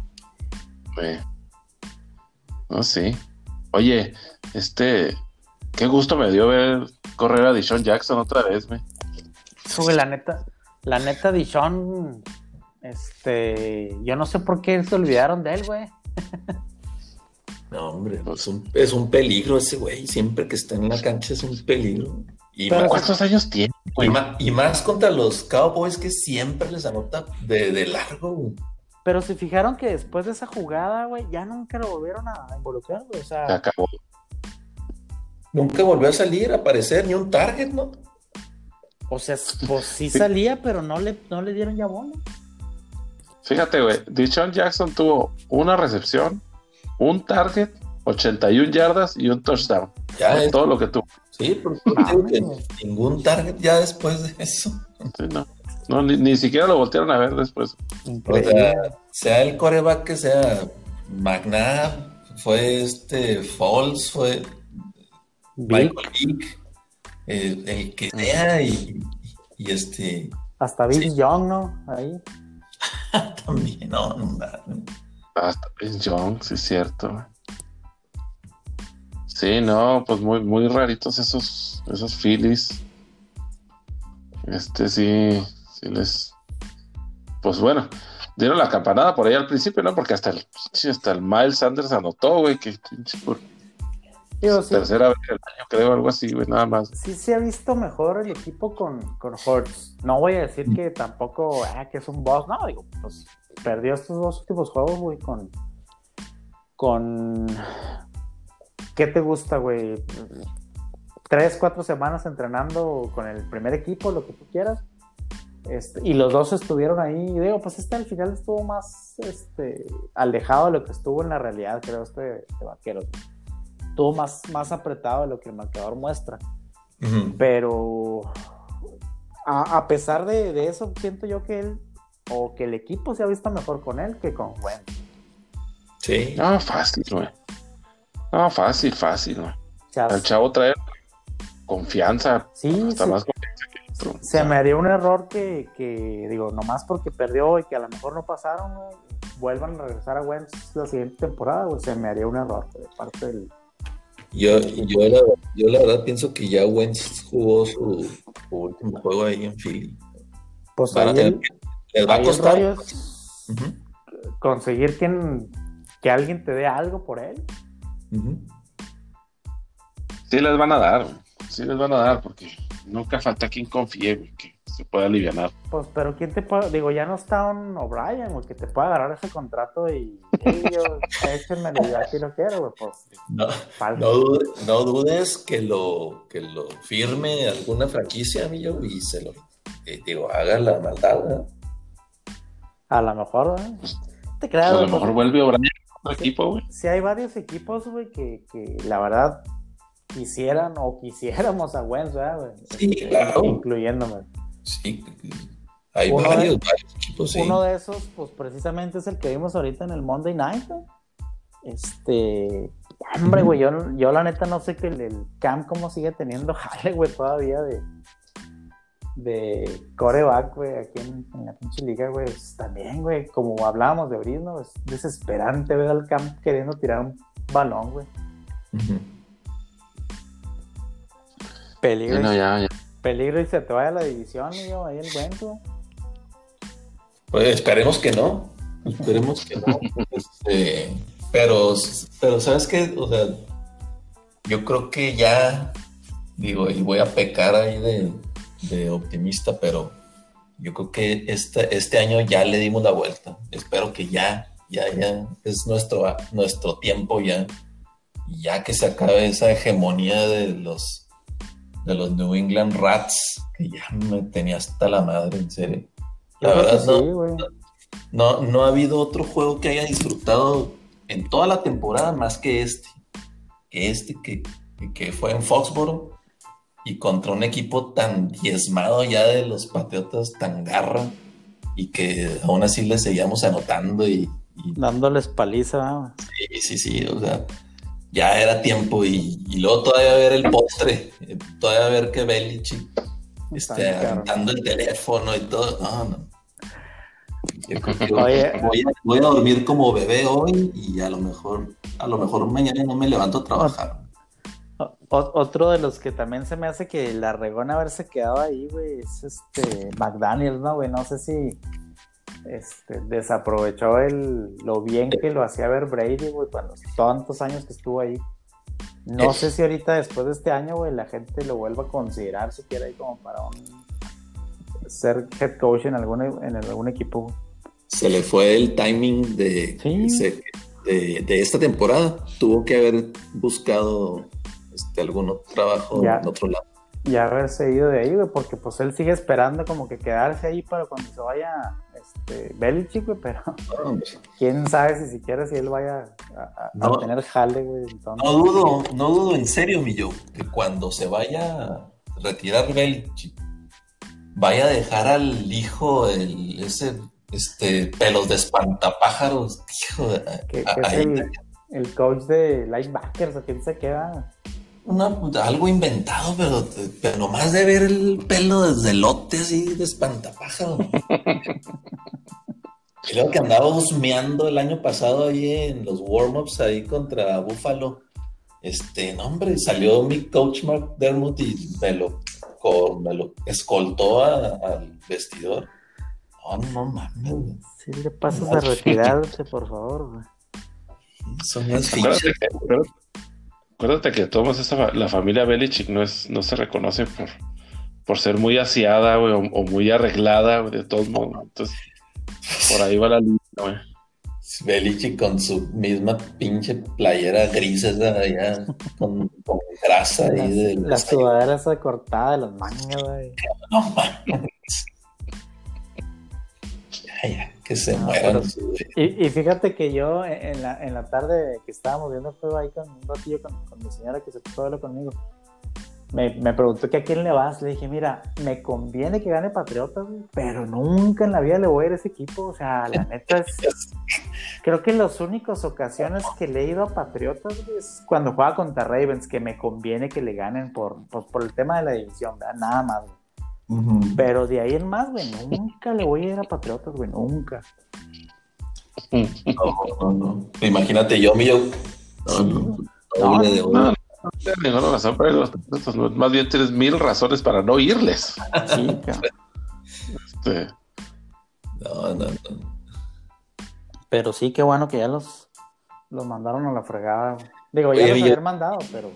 Eh, No, sí. Oye, este. Qué gusto me dio ver correr a Dishon Jackson otra vez, güey. Güey, la neta, la neta, Dishon, este, yo no sé por qué se olvidaron de él, güey. No, hombre, es un, es un peligro ese güey. Siempre que está en la cancha es un peligro. Y, Pero más, ¿Cuántos años tiene? y más contra los Cowboys que siempre les anota de, de largo. güey. Pero se fijaron que después de esa jugada, güey, ya nunca lo volvieron a involucrar, güey. O Se acabó. Nunca volvió a salir, a aparecer, ni un target, ¿no? o sea, pues sí salía, pero no le, no le dieron ya bono. Fíjate, güey. Dishon Jackson tuvo una recepción, un target, 81 yardas y un touchdown. Ya es- todo lo que tuvo. Sí, porque yo Ah, ningún target ya después de eso. Sí, no. No, ni, ni siquiera lo voltearon a ver después. O sea, sea el coreback que sea McNabb, fue este Falls, fue Michael Vick, el, el que sea y, y este hasta Vince Young, ¿no? Ahí. <laughs> también, no, no, no. Hasta Vince Young, sí es cierto. Sí, no, pues muy, muy raritos esos, esos Phillies. Este sí, sí les. Pues bueno, dieron la campanada por ahí al principio, ¿no? Porque hasta el, hasta el Miles Sanders anotó, güey, que pinche por Digo, sí, tercera vez del año, creo, algo así, güey, nada más. sí se ha visto mejor el equipo con, con Hurts. No voy a decir que tampoco, ah, que es un boss, no, digo, pues perdió estos dos últimos juegos, güey, con. con. ¿Qué te gusta, güey? Tres, cuatro semanas entrenando con el primer equipo, lo que tú quieras. Este, y los dos estuvieron ahí. Y digo, pues este al final estuvo más este, alejado de lo que estuvo en la realidad, creo, este, este vaquero. Estuvo más, más apretado de lo que el marcador muestra. Pero a, a pesar de, de eso, siento yo que él o que el equipo se ha visto mejor con él que con Wentz. Sí, No, fácil, güey. No, fácil, fácil. O sea, El chavo trae confianza, sí, hasta se, más confianza que otro. O se me haría un error que, que, digo, nomás porque perdió y que a lo mejor no pasaron, vuelvan a regresar a Wentz la siguiente temporada, güey, se me haría un error de parte del... yo, yo, la, yo la verdad pienso que ya Wentz jugó su, su último juego ahí en Philly. Pues Van a ahí tener el- les va a costar. conseguir quien, que alguien te dé algo por él. Sí les van a dar, güey. sí les van a dar, porque nunca falta quien confíe, güey, que se pueda aliviar. Pues, pero ¿quién te puede...? Digo, ya no está un O'Brien, güey, que te pueda agarrar ese contrato y... "Hey, yo, échenmelo, yo aquí lo quiero, güey, pues... No, no, dudes, no dudes que lo, que lo firme alguna franquicia, amigo, y se lo eh, digo, haga la maldad, ¿no? A lo mejor, ¿eh? Te A creas, lo güey, mejor pues, vuelve O'Brien otro equipo, güey. si hay varios equipos, güey, que, que la verdad quisieran o quisiéramos a Wentz, ¿verdad, güey? Sí, Este, claro. Incluyéndome. Sí, hay Uno varios, de- varios equipos, sí. Uno de esos, pues precisamente es el que vimos ahorita en el Monday Night, güey. Este, Hombre, güey, yo, yo la neta no sé que el, el Cam cómo sigue teniendo <laughs> jale, güey, todavía de, de coreback, güey, aquí en, en la pinche liga, güey. Pues, también, güey, como hablábamos de Brisno, es desesperante ver al Cam queriendo tirar un balón, güey. Peligro, ya, ya. peligro y se te vaya a la división, yo, ahí el buen, güey. Pues esperemos que no. Esperemos que no. Este, pero, pero, ¿sabes qué? O sea, yo creo que ya, digo, y voy a pecar ahí de, de optimista, pero yo creo que este, este año ya le dimos la vuelta. Espero que ya, ya, ya es nuestro, nuestro tiempo ya. Ya que se acabe esa hegemonía de los, de los New England Rats, que ya me tenía hasta la madre, en serio. La verdad, no, sí, güey. no, no ha habido otro juego que haya disfrutado en toda la temporada más que este. Que este que, que fue en Foxboro y contra un equipo tan diezmado ya de los Patriotas, tan garra, y que aún así le seguíamos anotando y, y Dándoles paliza, sí, sí, sí, o sea, ya era tiempo y, y luego todavía ver el postre, eh, todavía ver que Belichick este, aventando el teléfono y todo, no, no. Yo creo que Oye. voy, a, voy a dormir como bebé hoy y a lo mejor, a lo mejor mañana no me levanto a trabajar. Otro de los que también se me hace que la regó en haberse quedado ahí, güey, es este McDaniels, ¿no, güey? No sé si este, desaprovechó el, lo bien que lo hacía ver Brady, güey, cuando tantos años que estuvo ahí. No sé si ahorita después de este año, güey, la gente lo vuelva a considerar siquiera ahí como para un ser head coach en algún, en algún equipo. güey. Se le fue el timing de, Sí. se- de, de esta temporada. Tuvo que haber buscado este, algún otro trabajo Ya. en otro lado. Y haberse ido de ahí, güey, porque pues él sigue esperando como que quedarse ahí para cuando se vaya este, Belichick, güey, pero No, quién sabe si siquiera si él vaya a, a- a No. tener jale, güey. entonces. No dudo, no dudo en serio, mi yo, que cuando se vaya a retirar Belichick, vaya a dejar al hijo el, ese este pelos de espantapájaros, a- que es el, el coach de linebackers, o quién se queda. Una- algo inventado, pero, pero nomás de ver el pelo desde elote así de espantapájaros. <laughs> y luego que andaba husmeando el año pasado ahí en los warm-ups ahí contra Buffalo. Este, no, hombre, salió mi coach Mark Dermott y me lo, me lo escoltó a- al vestidor. No, no mames. Si le pasas a retirarse, por favor, güey. son las fichas. Acuérdate, que todos esa fa- la familia Belichick no es, no se reconoce por, por ser muy aseada, güey, o, o muy arreglada, güey, de todos modos. Entonces, por ahí va la línea, güey. Belichick con su misma pinche playera gris esa allá, con, con grasa La, ahí de la sudadera esa cortada de las mangas, güey. No mames. Que se Ah, mueran. pero- Y, y fíjate que yo en la, en la tarde que estábamos viendo el juego ahí con un ratillo con, con mi señora que se puso a verlo conmigo, me, me preguntó que a quién le vas. Le dije, mira, me conviene que gane Patriotas, pero nunca en la vida le voy a ir a ese equipo. O sea, la <laughs> neta es. Creo que las únicas ocasiones que le he ido a Patriotas es cuando juega contra Ravens, que me conviene que le ganen por, pues, por el tema de la división, ¿verdad? Nada más, güey. Pero de ahí en más, güey, nunca le voy a ir a Patriotas, güey, nunca. No, no, no. Imagínate yo, mi yo. No, no, No, no, tienes ninguna razón para los Patriotas, Más bien tienes mil razones para no irles. <laughs> Sí. Este, No, no, no. Pero sí, qué bueno que ya los, los mandaron a la fregada. Digo, ya Oye, los habían mandado, pero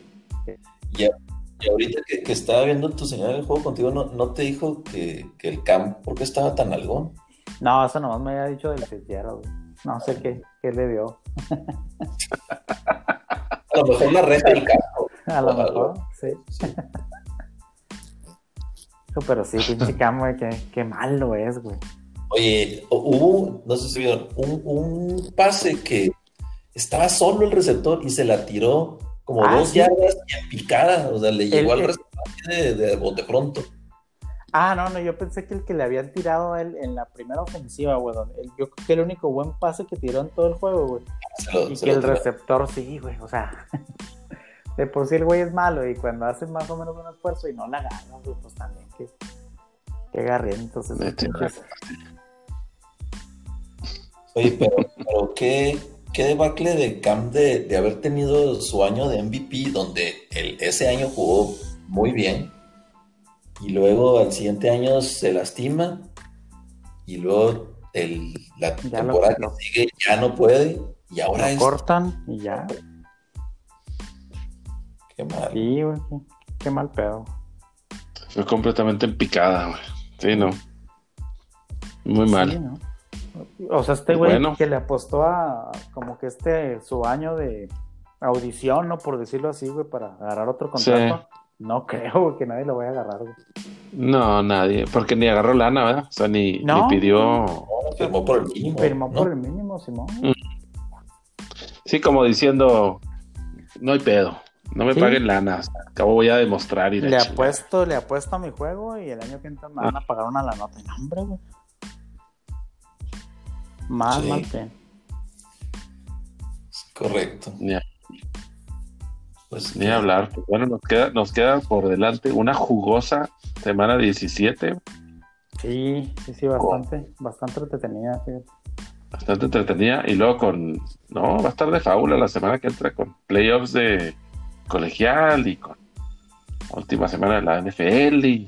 Y, a- y ahorita que, que estaba viendo tu señora el juego contigo, ¿no, no te dijo que, que el camp, ¿por qué estaba tan algón? no, eso nomás me había dicho del Fitzgerald. güey. No sé qué, qué le dio. A lo mejor la renta del campo. <laughs> A lo mejor, sí. Pero sí, pinche cam, güey, qué, qué malo es, güey. Oye, hubo, no sé si vieron, un, un pase que estaba solo el receptor y se la tiró como Ah, dos sí. yardas y en picada, o sea, le llegó El- al receptor de, de bote pronto. Ah, no, no, yo pensé que el que le habían tirado a él en la primera ofensiva, güey. Yo creo que el único buen pase que tiró en todo el juego, güey. y que el receptor sí, güey. O sea, <laughs> de por sí el güey es malo y cuando hace más o menos un esfuerzo y no la gana, güey, pues también que, que agarre. Entonces, Oye, pero, pero qué, qué debacle de Cam de, de, haber tenido su año de MVP, donde el, ese año jugó muy bien y luego al siguiente año se lastima y luego el, la temporada que sigue ya no puede y ahora lo cortan y ya. Qué mal. Sí, güey, qué mal pedo. Fue completamente en picada, güey. Sí, no. Muy mal. O sea, este güey que le apostó a como que este su año de audición, ¿no? Por decirlo así, güey, para agarrar otro contrato. No creo que nadie lo vaya a agarrar, güey. No, nadie, porque ni agarró lana, ¿verdad? O sea, ni, pidió. firmó por el mínimo. Firmó por el mínimo, Simón. Mm. Sí, como diciendo, no hay pedo, no me paguen lana, acabo voy a demostrar y Le apuesto, le apuesto a mi juego y el año que entra me van a pagar una la nota. No, hombre, güey. Más, sí. más bien. Correcto. Pues ni hablar. Pues, bueno, nos queda, nos queda por delante una jugosa semana 17. Sí, sí, sí, bastante, bastante entretenida, Bastante entretenida. Y luego con. No, va a estar de fábula la semana que entra con playoffs de colegial y con última semana de la NFL. Y,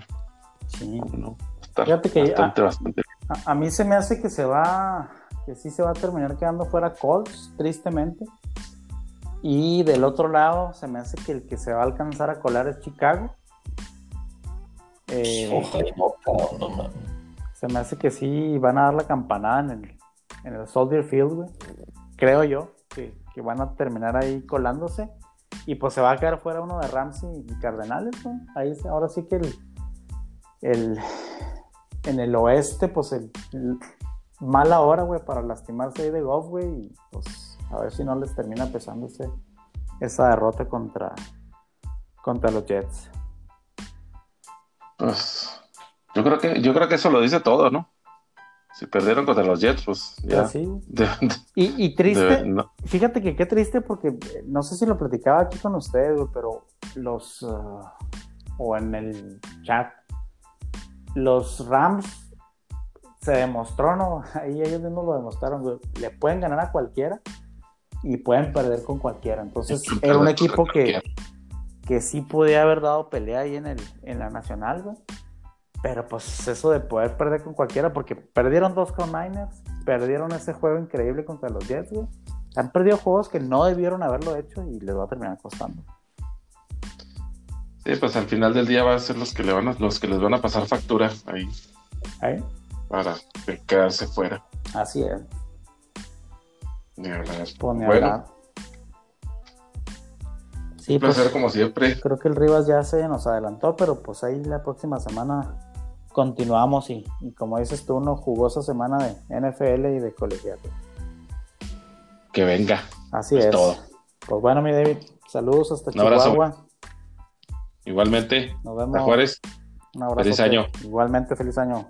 sí. Fíjate que bastante, a, bastante. A, a, mí se me hace que se va. Que sí se va a terminar quedando fuera Colts, tristemente. Y del otro lado, se me hace que el que se va a alcanzar a colar es Chicago. Eh, se me hace que sí van a dar la campanada en el, en el Soldier Field, Creo yo que, van a terminar ahí colándose. Y pues se va a quedar fuera uno de Ramsey y Cardenales, Ahí ahora sí que el, el en el oeste, pues el, mala hora, güey, para lastimarse ahí de golf, güey. Y pues a ver si no les termina pesando esa derrota contra, contra los Jets. Pues yo creo que yo creo que eso lo dice todo, ¿no? Si perdieron contra los Jets, pues ya. Sí. <laughs> y, triste, fíjate que qué triste porque no sé si lo platicaba aquí con ustedes, pero los uh, o en el chat, los Rams se demostró, ¿no? <laughs> Ahí ellos mismos lo demostraron, Le pueden ganar a cualquiera y pueden perder con cualquiera. Entonces, era un equipo que, que sí podía haber dado pelea ahí en, el, en la Nacional, güey. Pero pues eso de poder perder con cualquiera, porque perdieron dos con Niners, perdieron ese juego increíble contra los Jets, güey. Han perdido juegos que no debieron haberlo hecho y les va a terminar costando. Sí, pues al final del día va a ser los que, le van a, los que les van a pasar factura ahí. ¿Ahí? Para quedarse fuera. Así es. Pone bueno. Sí, un placer pues, como siempre. Creo que el Rivas ya se nos adelantó, pero pues ahí la próxima semana continuamos y, como dices tú, una jugosa semana de NFL y de colegiado. Que venga. Así es. Todo. Pues bueno, mi David, saludos hasta Chihuahua. Igualmente. Nos vemos. Juárez. Un abrazo. Feliz año. Igualmente, feliz año.